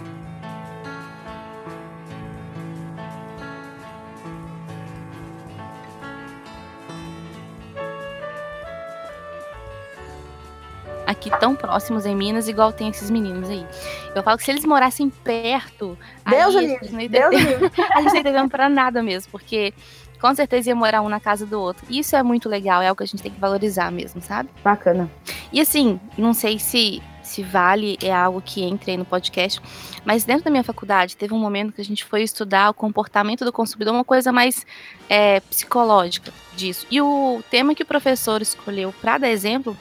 Aqui tão próximos em Minas, igual tem esses meninos aí. Eu falo que se eles morassem perto, Deus aí o a gente livre, não ia Deus ter- livre. a gente não ia ter pra nada mesmo, porque com certeza ia morar um na casa do outro. Isso é muito legal, é algo que a gente tem que valorizar mesmo, sabe? Bacana. E assim, não sei se, se vale, é algo que entre aí no podcast, mas dentro da minha faculdade teve um momento que a gente foi estudar o comportamento do consumidor, uma coisa mais é, psicológica disso. E o tema que o professor escolheu para dar exemplo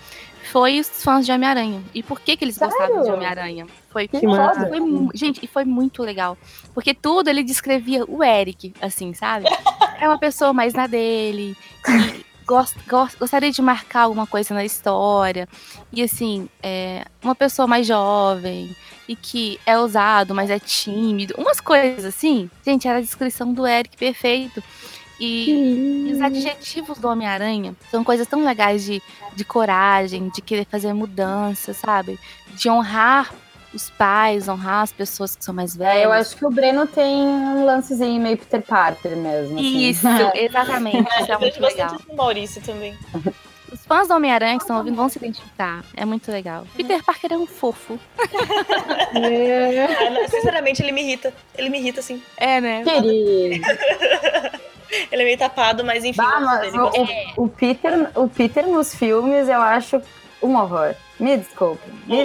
foi os fãs de Homem-Aranha. E por que, que eles gostavam de Sério? Homem-Aranha? Foi, Que foi gente, e foi muito legal. Porque tudo ele descrevia o Eric, assim, sabe? É uma pessoa mais na dele, que gost, gost- gostaria de marcar alguma coisa na história. E assim, é uma pessoa mais jovem e que é ousado, mas é tímido. Umas coisas assim. Gente, era a descrição do Eric perfeito. E, e os adjetivos do Homem-Aranha são coisas tão legais de, de coragem, de querer fazer mudança, sabe? De honrar os pais, honrar as pessoas que são mais velhas. É, eu acho que o Breno tem um lancezinho meio Peter Parker mesmo. assim. Isso, exatamente. Isso é eu muito legal. do Maurício também. Os fãs do Homem-Aranha que estão ouvindo vão se identificar. É muito legal. Peter Parker é um fofo. Ah, não, sinceramente, ele me irrita. Ele me irrita, assim. É, né? Querido. Ele é meio tapado, mas enfim. Mas o- o Peter, o Peter nos filmes eu acho um horror. Me desculpe. Me.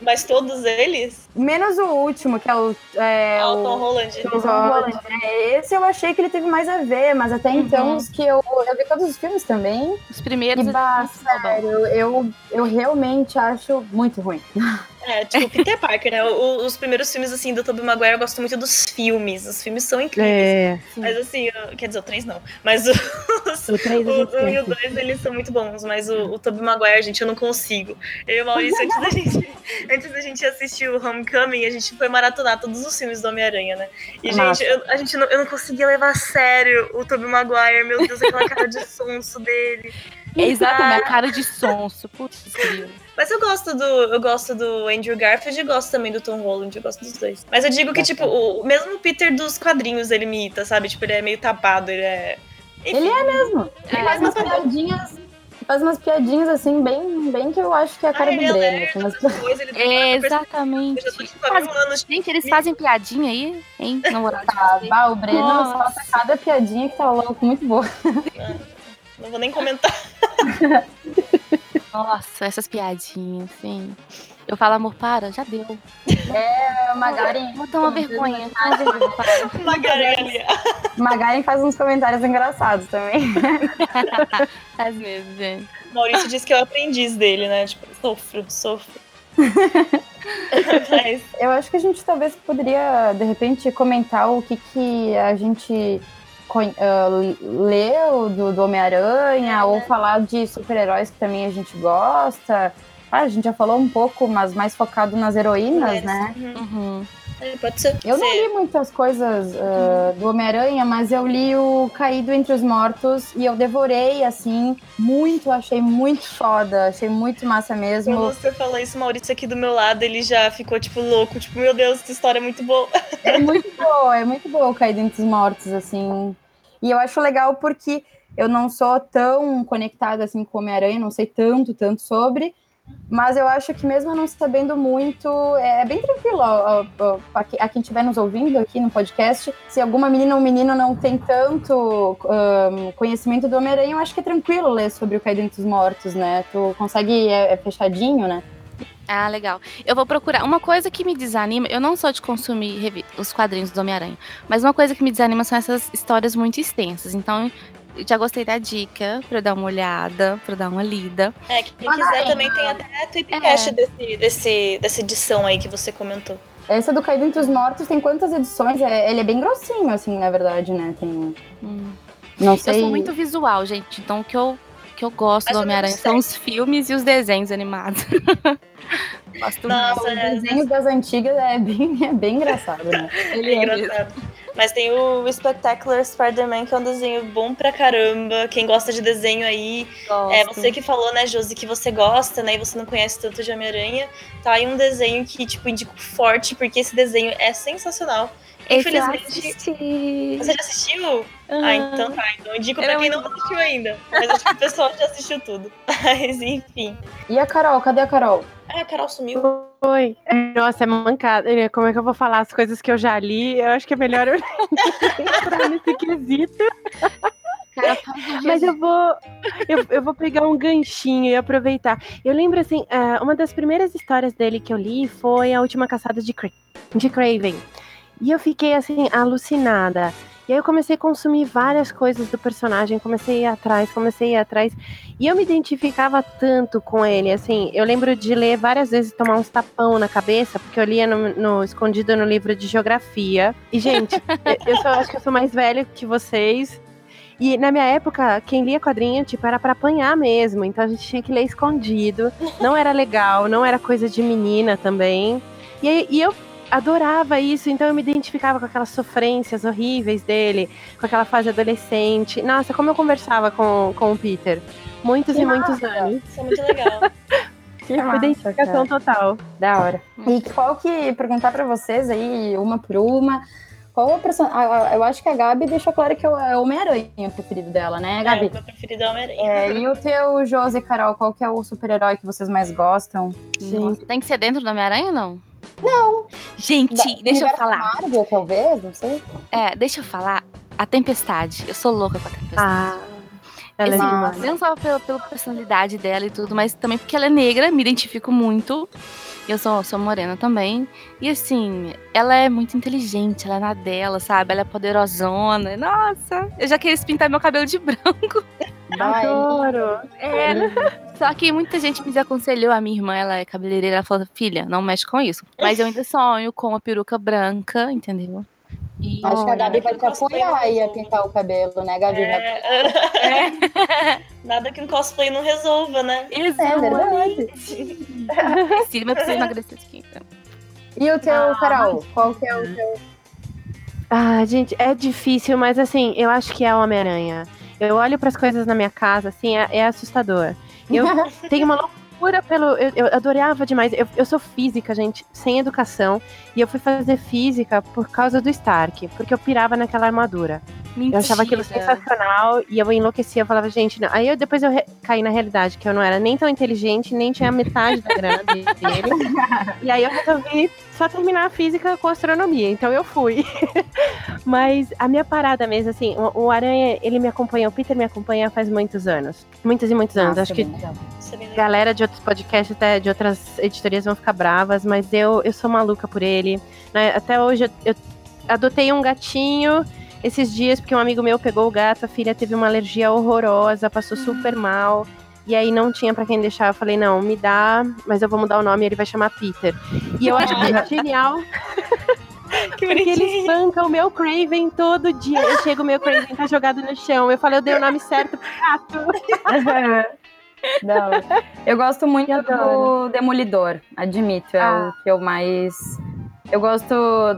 Mas todos eles? Menos o último, que é o. É, Ah, o Holland. Tom Holland, né? Esse eu achei que ele teve mais a ver, mas até então Uhum. os que eu. Eu vi todos os filmes também. Os E primeiros. bah, são bons. sério, eu, eu realmente acho muito ruim. É, tipo, Peter Parker, né? O- os primeiros filmes, assim, do Tobey Maguire, eu gosto muito dos filmes. Os filmes são incríveis. É, Mas assim, eu- quer dizer, o 3 não. Mas o- os, o 3 a o, gente um e o esquece. 2, eles são muito bons. Mas o, o Tobey Maguire, gente, eu não consigo. Eu e o Maurício, antes da gente, antes da gente assistir o Homecoming, a gente foi maratonar todos os filmes do Homem-Aranha, né? E, Massa. gente, eu, a gente não, eu não conseguia levar a sério o Tobey Maguire. Meu Deus, aquela cara de sonso dele. É exatamente a cara de sonso. Putz. Mas eu gosto do. Eu gosto do Andrew Garfield e gosto também do Tom Holland, eu gosto dos dois. Mas eu digo que, tipo, o, mesmo o Peter dos quadrinhos ele me irrita, sabe? Tipo, ele é meio tapado, ele é. Enfim, Ele é mesmo. Ele É, faz umas piadinhas. Faz umas piadinhas assim, bem, bem que eu acho que é a cara Ah, do ele é Breno. lerdo, assim, mas- tem É, exatamente. Anos. Gente, eles fazem piadinha aí, hein? Ah, vocês. bah, o Breno Nossa. solta cada piadinha que tá louco, muito boa. Não vou nem comentar. Nossa, essas piadinhas, assim. Eu falo, amor, para, já deu. É, o Magaren, Vou uma vergonha. para. Magaren faz uns comentários engraçados também. Às vezes, gente. Maurício disse que é o aprendiz dele, né? Tipo, sofro, sofro. Mas, Eu acho que a gente talvez poderia, de repente, comentar o que, que a gente ah, leu do, do Homem-Aranha, ou falar de super-heróis que também a gente gosta. Ah, a gente já falou um pouco, mas mais focado nas heroínas, né? Uhum. Uhum. É, pode ser. Eu não li muitas coisas ah, do Homem-Aranha, mas eu li o Caído Entre os Mortos e eu devorei, assim, muito, achei muito foda, achei muito massa mesmo. Quando você falou isso, Maurício aqui do meu lado, ele já ficou, tipo, louco. Tipo, meu Deus, essa história é muito boa. É muito boa, é muito boa o Caído Entre os Mortos, assim. E eu acho legal porque eu não sou tão conectada assim com o Homem-Aranha, não sei tanto, tanto sobre. Mas eu acho que mesmo não sabendo muito, é bem tranquilo ó, ó, que- a quem estiver nos ouvindo aqui no podcast. Se alguma menina ou menino não tem tanto ahn, conhecimento do Homem-Aranha, eu acho que é tranquilo ler sobre o Caído Entre os Mortos, né? Tu consegue, é, é fechadinho, né? Ah, legal. Eu vou procurar. Uma coisa que me desanima, eu não sou de consumir os quadrinhos do Homem-Aranha, mas uma coisa que me desanima são essas histórias muito extensas. Então, já gostei da dica pra eu dar uma olhada, pra eu dar uma lida. É, que quem Ah, quiser é. também tem até tweetcast desse, desse, dessa edição aí que você comentou. Essa do Caído Entre os Mortos tem quantas edições? É- ele é bem grossinho, assim, na verdade, né? Tem. Hum. Não Eu sei. sou muito visual, gente. Então, o que eu que eu gosto Mais do Homem-Aranha são os filmes e os desenhos animados. gosto Nossa, Os é, desenhos das antigas é bem, é bem engraçado, né? Ele é engraçado. Mas tem o Spectacular Spider-Man, que é um desenho bom pra caramba. Quem gosta de desenho aí. É você que falou, né, Josi, que você gosta, né? E você não conhece tanto de Homem-Aranha. Tá aí um desenho que, tipo, indico forte, porque esse desenho é sensacional. Infelizmente. assisti. Você já assistiu? Ah, Aham. então tá. Então indico Era pra quem muito não assistiu ainda. Mas acho que o pessoal já assistiu tudo. Mas enfim. E a Carol, cadê a Carol? Ah, a Carol sumiu. Oi. Nossa, é mancada. Como é que eu vou falar as coisas que eu já li? Eu acho que é melhor eu entrar nesse quesito. Um Mas eu vou, eu, eu vou pegar um ganchinho e aproveitar. Eu lembro, assim, ah, uma das primeiras histórias dele que eu li foi A Última Caçada de, Cra de Craven. E eu fiquei, assim, alucinada. E aí eu comecei a consumir várias coisas do personagem, comecei a ir atrás, comecei a ir atrás. E eu me identificava tanto com ele, assim, eu lembro de ler várias vezes tomar uns tapão na cabeça, porque eu lia no, no- escondido no livro de geografia. E, gente, eu, eu sou- acho que eu sou mais velha que vocês. E na minha época, quem lia quadrinho, tipo, era pra apanhar mesmo. Então a gente tinha que ler escondido. Não era legal, não era coisa de menina também. E, aí- e eu adorava isso, então eu me identificava com aquelas sofrências horríveis dele, com aquela fase adolescente. Nossa, como eu conversava com, com o Peter. Muitos Que e muitos massa! anos. Isso é muito legal. Que massa, Identificação cara. total. Da hora. E qual que, perguntar pra vocês aí, uma por uma, qual é o personagem? Eu acho que a Gabi deixou claro que é o Homem-Aranha o preferido dela, né, É, Gabi? o meu preferido é o Homem-Aranha. É, e o teu, Josi e Carol, qual que é o super-herói que vocês mais gostam? Nossa, tem que ser dentro do Homem-Aranha ou não? Não. Gente, Da- deixa eu falar. Marvel, talvez, não sei. É, deixa eu falar. A Tempestade. Eu sou louca com a Tempestade. Ah, ela é demais. não só pela, pela personalidade dela e tudo, mas também porque ela é negra, me identifico muito. Eu sou, sou morena também. E assim, ela é muito inteligente, ela é na dela, sabe? Ela é poderosona. Nossa, eu já queria pintar meu cabelo de branco. Vai. Adoro. É. Só que muita gente me desaconselhou, a minha irmã, ela é cabeleireira, ela falou, filha, não mexe com isso. Mas eu ainda sonho com uma peruca branca, entendeu? E Acho que a Gabi vai te apoiar aí a não pintar o cabelo, né, Gabi? É. Nada que um cosplay não resolva, né? É verdade. Preciso, mas preciso emagrecer aqui. então. E o teu, Ah, Carol, qual que é o teu? Ah, gente, é difícil, mas assim, eu acho que é o Homem-Aranha. Eu olho pras coisas na minha casa, assim, é, é assustador. Eu tenho uma loucura pelo. Eu, eu adorava demais. Eu, eu sou física, gente, sem educação. E eu fui fazer física por causa do Stark, porque eu pirava naquela armadura. Eu achava aquilo Mentira. sensacional e eu enlouquecia. Eu falava, gente, não. Aí eu, depois eu caí na realidade, que eu não era nem tão inteligente, nem tinha metade da grana dele. e aí eu resolvi só terminar a física com astronomia. Então eu fui. Mas a minha parada mesmo, assim, o, o Aranha, ele me acompanha, o Peter me acompanha faz muitos anos. Muitos e muitos anos. Nossa, Acho que legal. galera de outros podcasts, até de outras editorias vão ficar bravas, mas eu, eu sou maluca por ele. né? Até hoje eu, eu adotei um gatinho esses dias, porque um amigo meu pegou o gato, a filha teve uma alergia horrorosa, passou super mal. E aí não tinha pra quem deixar. Eu falei, não, me dá, mas eu vou mudar o nome e ele vai chamar Peter. E eu acho que é genial. Que Porque ele bonitinho. espanca o meu Craven todo dia. Eu chego, o meu Craven tá jogado no chão. Eu falei, eu dei o nome certo pro gato. Hora. Eu gosto muito Eu do. Demolidor, admito. É Ah. o que eu mais. Eu gosto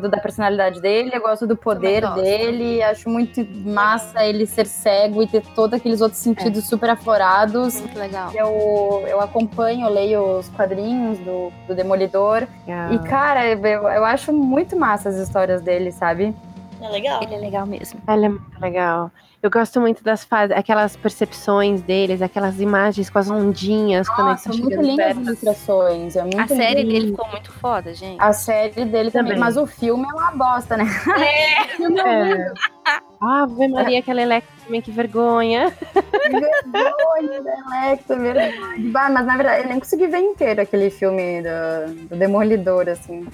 do- da personalidade dele, eu gosto do poder gosto. dele, acho muito massa ele ser cego e ter todos aqueles outros sentidos super aflorados. Muito legal. Eu, eu acompanho, eu leio os quadrinhos do, do Demolidor. E, cara, eu, eu acho muito massa as histórias dele, sabe? É legal. Ele é legal mesmo. Ela é muito legal. Eu gosto muito das fases, aquelas percepções deles, aquelas imagens com as ondinhas quando eles Nossa, estão muito lindas as ilustrações. É muito A série lindo. dele ficou muito foda, gente. A série dele também. Também. Mas o filme é uma bosta, né? É. Ave Maria, aquela Electra também, que vergonha. vergonha da Electra, verdade. Bah, mas na verdade, eu nem consegui ver inteiro aquele filme do, do Demolidor, assim.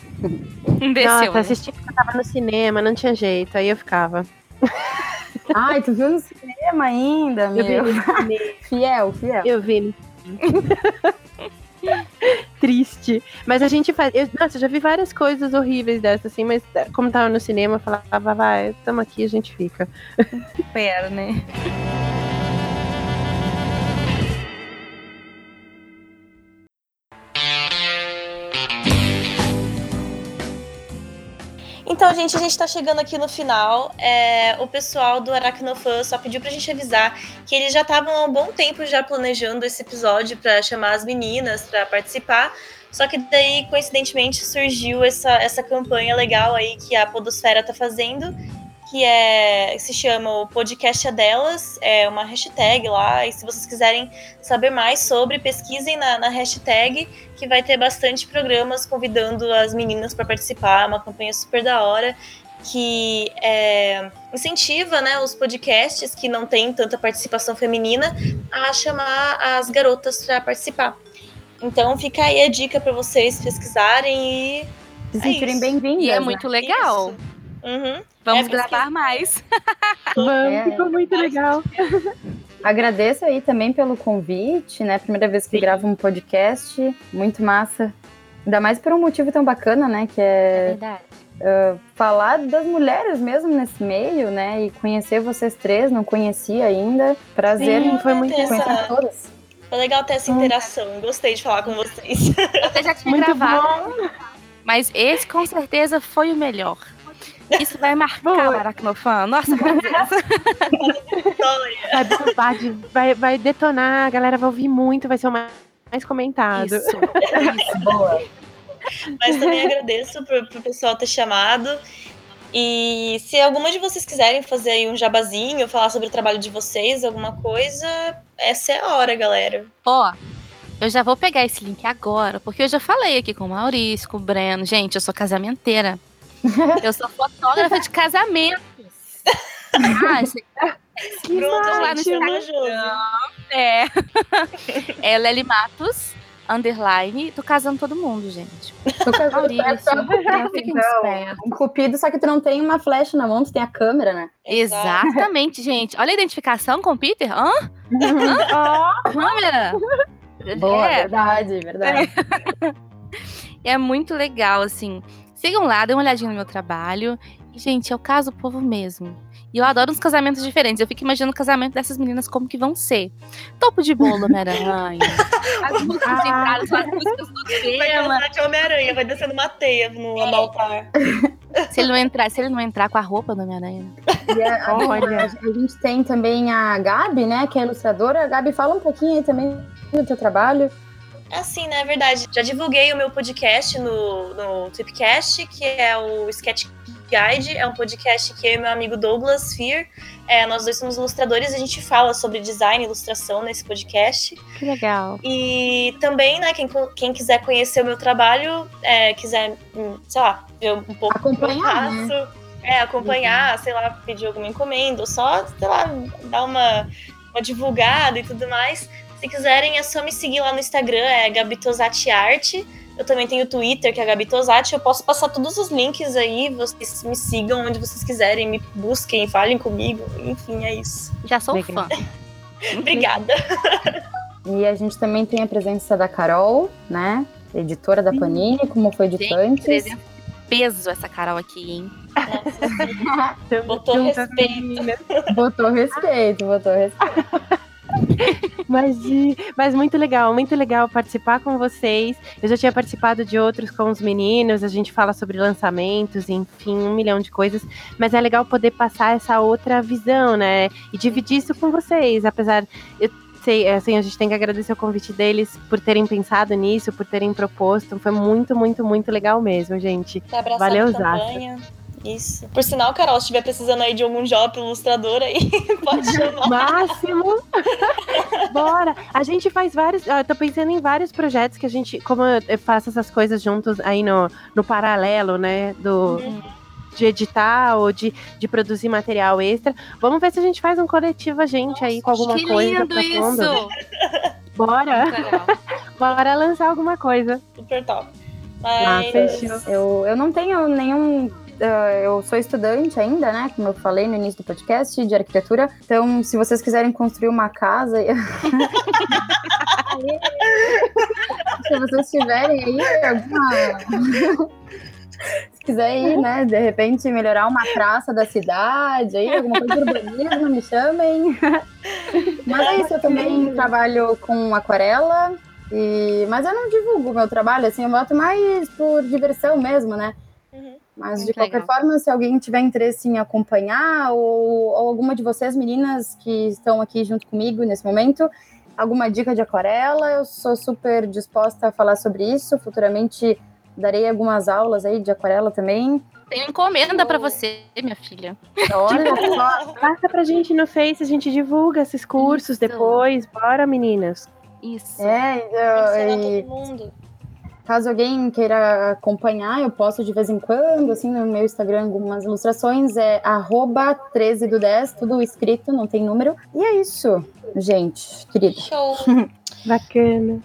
Desceu, Nossa, né? assisti porque eu tava no cinema, não tinha jeito, aí eu ficava. Ai, tu viu no cinema ainda, Eu vi meu? no cinema, Fiel, fiel. eu vi. no Triste. Mas a gente faz. Eu, nossa, eu já vi várias coisas horríveis dessas, assim, mas eh, como tava no cinema, eu falava, vai, tamo aqui, a gente fica. Pera, né? Então, gente, a gente tá chegando aqui no final. É, o pessoal do Aracnofan só pediu pra gente avisar que eles já estavam há um bom tempo já planejando esse episódio pra chamar as meninas pra participar. Só que daí, coincidentemente, surgiu essa, essa campanha legal aí que a Podosfera tá fazendo, que é se chama o Podcast é Delas, é uma hashtag lá, e se vocês quiserem saber mais sobre, pesquisem na, na hashtag, que vai ter bastante programas convidando as meninas para participar, é uma campanha super da hora, que é, incentiva né, os podcasts que não têm tanta participação feminina a chamar as garotas para participar. Então fica aí a dica para vocês pesquisarem e Se É sentirem isso. bem-vindas. E é né? muito legal. Isso. Uhum. Vamos É, gravar mais. Vamos, É. ficou muito legal. Agradeço aí também pelo convite, né? Primeira vez que Sim. gravo um podcast, muito massa. Ainda mais por um motivo tão bacana, né? Que é verdade. falar das mulheres mesmo nesse meio, né? E conhecer vocês três, não conhecia ainda. Prazer Sim, foi muito conhecer todas. Foi legal ter essa interação. Gostei de falar com vocês. Você já tinha Muito gravado, bom. mas esse com certeza foi o melhor. Isso vai marcar Boa. o Aracnofan. Nossa. Vai bombar, de- vai, vai detonar, a galera vai ouvir muito, vai ser o mais, mais comentado. Isso. Isso. Boa. Mas também agradeço pro, pro pessoal ter chamado. E se alguma de vocês quiserem fazer aí um jabazinho, falar sobre o trabalho de vocês, alguma coisa, essa é a hora, galera. Ó, eu já vou pegar esse link agora, porque eu já falei aqui com o Maurício, com o Breno. Gente, eu sou casamenteira. Eu sou fotógrafa de casamentos. Ah, isso Pronto, lá gente, no Instagram. É. É Lely Matos, underline. Tô casando todo mundo, gente. Tô casando Maurício, fiquem Então, um cupido, só que tu não tem uma flecha na mão, tu tem a câmera, né? Exatamente, gente. Olha a identificação com o Peter. Hã? Câmera? Boa, É, verdade, verdade. é muito legal, assim. Sigam lá, dêem uma olhadinha no meu trabalho. E, gente, eu caso o povo mesmo. E eu adoro uns casamentos diferentes. Eu fico imaginando o casamento dessas meninas como que vão ser. Topo de bolo, Homem-Aranha. As músicas Ah. entradas, as músicas do Vai tema. de Homem-Aranha, vai descendo uma teia no, no altar. Se ele, não entrar, se ele não entrar com a roupa do Homem-Aranha. A- Olha. a gente tem também a Gabi, né? Que é ilustradora. Gabi, fala um pouquinho aí também do teu trabalho. Assim, né? É verdade. Já divulguei o meu podcast no, no Tweepcast, que é o Sketch Guide. É um podcast que eu e meu amigo Douglas Fear, é, nós dois somos ilustradores, a gente fala sobre design e ilustração nesse podcast. Que legal. E também, né, quem, quem quiser conhecer o meu trabalho, é, quiser, hum, sei lá, ver um pouco do que eu Acompanhar, né? faço, é, acompanhar, sei lá, pedir alguma encomenda, ou só, sei lá, dar uma, uma divulgada e tudo mais. Se quiserem, é só me seguir lá no Instagram, é Gabitosati Arte. Eu também tenho o Twitter, que é Gabitosati. Eu posso passar todos os links aí, vocês me sigam onde vocês quiserem, me busquem, falem comigo. Enfim, é isso. Já sou Legal. fã. Obrigada. E a gente também tem a presença da Carol, né? Editora da Panini, como foi dito Gente, antes. peso essa Carol aqui, hein? Nossa, Botou respeito. Botou respeito, botou respeito. Mas, mas muito legal, muito legal participar com vocês. Eu já tinha participado de outros com os meninos, a gente fala sobre lançamentos, enfim, um milhão de coisas. Mas é legal poder passar essa outra visão, né? E dividir isso com vocês. Apesar, eu sei, assim, a gente tem que agradecer o convite deles por terem pensado nisso, por terem proposto. Foi muito, muito, muito legal mesmo, gente. Tá Valeu, campanha. Isso. Por sinal, Carol, se estiver precisando aí de algum job ilustrador aí, pode chamar. Máximo! Bora! A gente faz vários. Eu tô pensando em vários projetos que a gente. Como eu faço essas coisas juntos aí no, no paralelo, né? Do, de editar ou de, de produzir material extra. Vamos ver se a gente faz um coletivo, a gente aí, com alguma que coisa. lindo pra fundo. isso! Bora! Bora lançar alguma coisa. Super top. Ah, Mas, fechou. Eu, eu não tenho nenhum. Ah, eu sou estudante ainda, né? Como eu falei no início do podcast, de arquitetura. Então, se vocês quiserem construir uma casa. se vocês tiverem aí alguma. Se quiser ir, né, de repente melhorar uma praça da cidade, aí, alguma coisa de urbanismo, me chamem. Mas é isso, eu também trabalho com aquarela, e... mas eu não divulgo o meu trabalho, assim, eu boto mais por diversão mesmo, né? Uhum. Mas de Muito qualquer legal. forma, se alguém tiver interesse em acompanhar, ou, ou alguma de vocês, meninas que estão aqui junto comigo nesse momento, alguma dica de aquarela, eu sou super disposta a falar sobre isso. Futuramente darei algumas aulas aí de aquarela também. Tem encomenda pra você, minha filha. Olha só, Passa pra gente no Face, a gente divulga esses cursos Isso. depois. Bora, meninas. Isso. é, eu- e todo mundo. Caso alguém queira acompanhar, eu posto de vez em quando, assim, no meu Instagram, algumas ilustrações, é arroba 13 do 10, tudo escrito, não tem número. E é isso, gente, querida. Show. Bacana.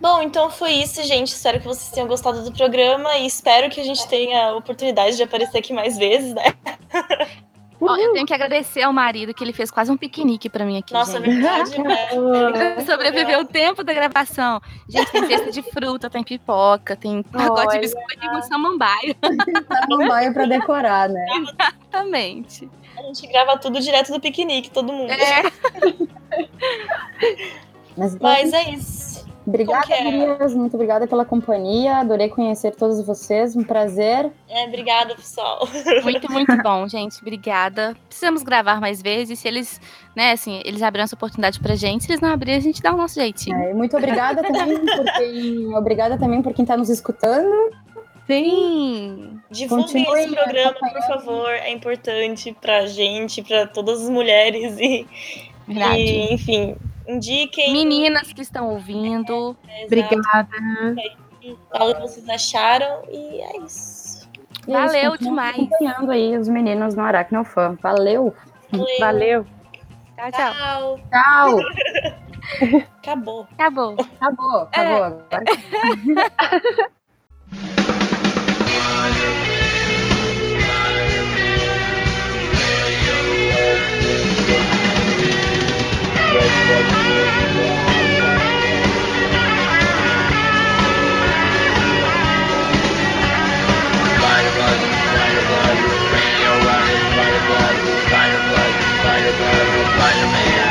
Bom, então foi isso, gente. Espero que vocês tenham gostado do programa e espero que a gente tenha a oportunidade de aparecer aqui mais vezes, né? Ó, eu tenho que agradecer ao marido que ele fez quase um piquenique pra mim aqui, Nossa, é gente. verdade, né? Ele Sobreviveu o tempo da gravação. Gente, tem cesta de fruta, tem pipoca, tem pacote de biscoito e um samambaio. Samambaia pra decorar, né? Exatamente. A gente grava tudo direto do piquenique, todo mundo. É. Mas, então, Mas é isso. Obrigada, que é? muito obrigada pela companhia, adorei conhecer todos vocês, um prazer. É, obrigada, pessoal. Muito, muito bom, gente. Obrigada. Precisamos gravar mais vezes. Se eles, né, assim, eles abrirem essa oportunidade pra gente, se eles não abrirem, a gente dá o nosso jeitinho. É, e muito obrigada também por quem, obrigada também por quem está nos escutando. Sim. Divulguem esse programa, por favor. É importante pra gente, pra todas as mulheres e, e, enfim, indiquem. Meninas que estão ouvindo. né, Obrigada. Fala o que vocês acharam e é isso. É isso, Valeu continuem demais. acompanhando aí os meninos no Aracnofan. Valeu. Valeu. Tchau, tchau. Tchau. Tchau. Acabou. Acabou. Acabou, acabou. Agora Thank Spider-Man.